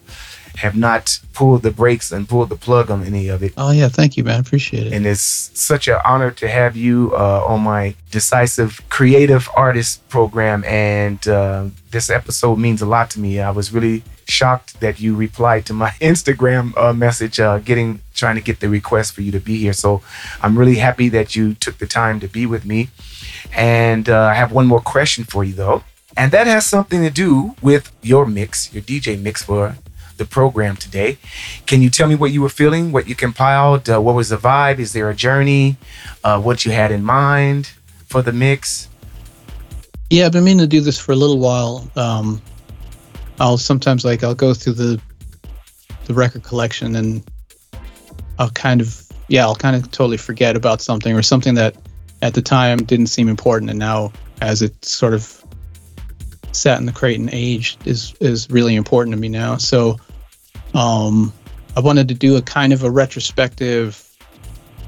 have not pulled the brakes and pulled the plug on any of it. Oh yeah, thank you, man. Appreciate it. And it's such an honor to have you uh, on my decisive creative artist program. And uh, this episode means a lot to me. I was really shocked that you replied to my Instagram uh, message, uh, getting trying to get the request for you to be here. So I'm really happy that you took the time to be with me. And uh, I have one more question for you though, and that has something to do with your mix, your DJ mix for the program today. Can you tell me what you were feeling, what you compiled, uh, what was the vibe? Is there a journey? Uh, what you had in mind for the mix? Yeah, I've been meaning to do this for a little while. Um, I'll sometimes like I'll go through the the record collection and I'll kind of yeah I'll kind of totally forget about something or something that at the time didn't seem important and now as it sort of sat in the crate and aged is is really important to me now. So um, I wanted to do a kind of a retrospective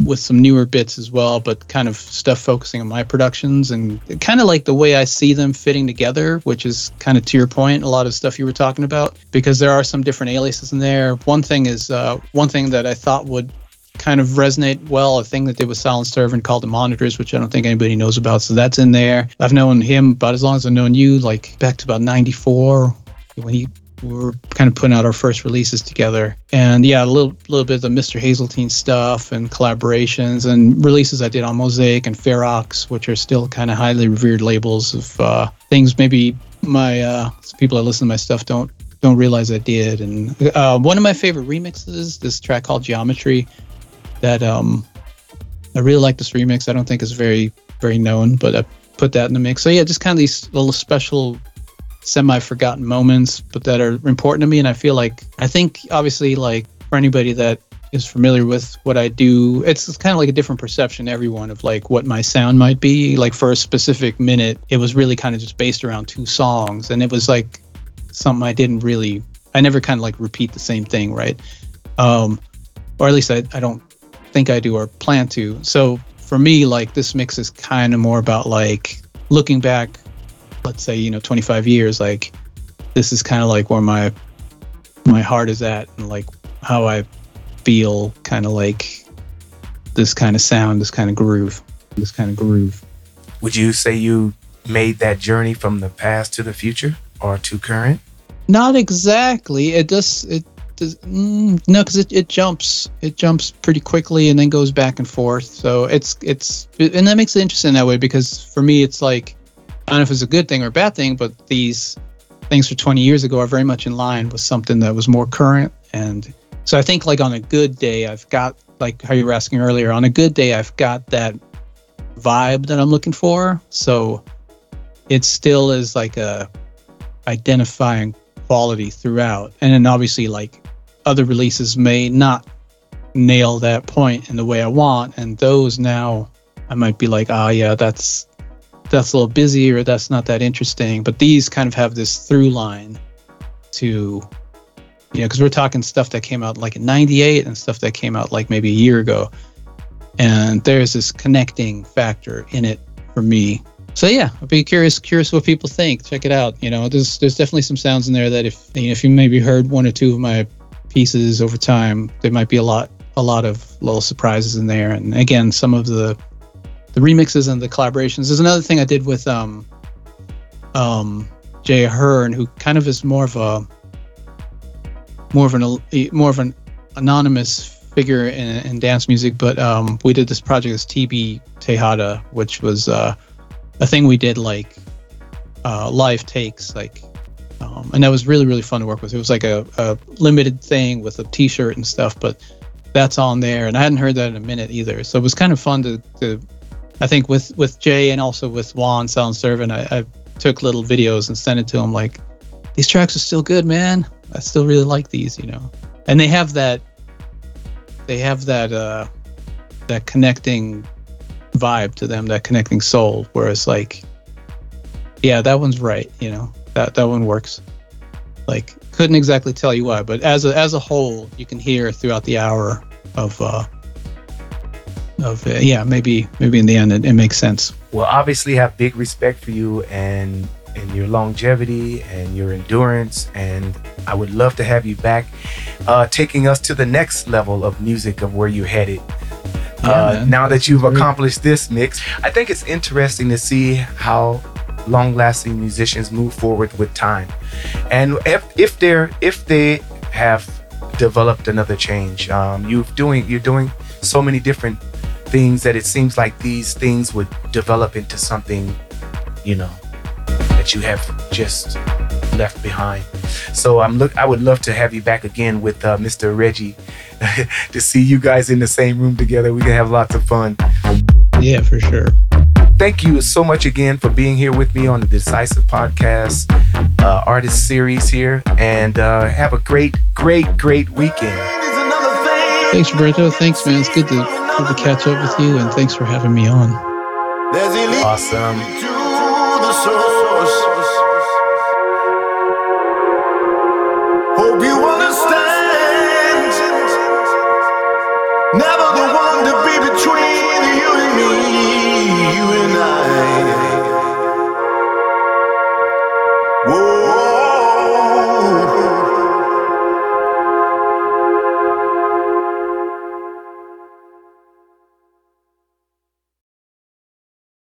with some newer bits as well, but kind of stuff focusing on my productions and kind of like the way I see them fitting together, which is kind of to your point, a lot of stuff you were talking about, because there are some different aliases in there. One thing is uh, one thing that I thought would kind of resonate well, a thing that did with Silent Servant called the Monitors, which I don't think anybody knows about. So that's in there. I've known him about as long as I've known you, like back to about 94 when he we were kind of putting out our first releases together. And yeah, a little little bit of the Mr. Hazeltine stuff and collaborations and releases I did on Mosaic and Ferox, which are still kind of highly revered labels of uh, things maybe my uh, people that listen to my stuff don't don't realize I did. And uh, one of my favorite remixes, this track called Geometry, that um, I really like this remix. I don't think it's very very known, but I put that in the mix. So yeah, just kind of these little special semi forgotten moments, but that are important to me. And I feel like, I think obviously, like for anybody that is familiar with what I do, it's kind of like a different perception, everyone, of like what my sound might be. Like for a specific minute, it was really kind of just based around two songs. And it was like something I didn't really, I never kind of like repeat the same thing, right? Um, or at least I, I don't think I do or plan to. So for me, like this mix is kind of more about like looking back let's say you know 25 years like this is kind of like where my my heart is at and like how i feel kind of like this kind of sound this kind of groove this kind of groove. Would you say you made that journey from the past to the future or to current? Not exactly. It does it does mm, no because it, it jumps it jumps pretty quickly and then goes back and forth. So it's it's and that makes it interesting that way because for me it's like I don't know if it's a good thing or a bad thing, but these things for 20 years ago are very much in line with something that was more current. And so I think like on a good day, I've got like how you were asking earlier, on a good day, I've got that vibe that I'm looking for. So it still is like a identifying quality throughout. And then obviously like other releases may not nail that point in the way I want. And those now I might be like, ah, oh, yeah, that's that's a little busy or that's not that interesting. But these kind of have this through line to, you know, because we're talking stuff that came out like in 98 and stuff that came out like maybe a year ago. And there's this connecting factor in it for me. So yeah, I'd be curious curious what people think. Check it out. You know, there's there's definitely some sounds in there that if you know, if you maybe heard one or two of my pieces over time, there might be a lot a lot of little surprises in there. And again, some of the the remixes and the collaborations. There's another thing I did with um, um, Jay Hearn, who kind of is more of a more of an more of an anonymous figure in, in dance music, but um, we did this project as TB Tejada, which was uh, a thing we did like uh, live takes, like, um, and that was really really fun to work with. It was like a, a limited thing with a T-shirt and stuff, but that's on there, and I hadn't heard that in a minute either. So it was kind of fun to, to I think with with Jay and also with Juan Silent Servant, I, I took little videos and sent it to him like, these tracks are still good, man. I still really like these, you know. And they have that they have that uh that connecting vibe to them, that connecting soul, where it's like, yeah, that one's right, you know. That that one works. Like couldn't exactly tell you why, but as a as a whole, you can hear throughout the hour of uh of uh, yeah maybe maybe in the end it, it makes sense well obviously have big respect for you and and your longevity and your endurance and I would love to have you back, uh, taking us to the next level of music of where you're headed. Yeah, uh, now that you've Great. accomplished this mix, I think it's interesting to see how long-lasting musicians move forward with time, and if, if they're if they have developed another change. Um, you're doing you're doing so many different things that it seems like these things would develop into something, you know, that you have just left behind. So I'm look. I would love to have you back again with uh, Mr. Reggie to see you guys in the same room together. We can have lots of fun. Yeah, for sure. Thank you so much again for being here with me on the Decisive Podcast uh, Artist Series here, and uh, have a great, great, great weekend. Thanks, Roberto. Thanks, man. It's good to good to catch up with you, and thanks for having me on. Awesome.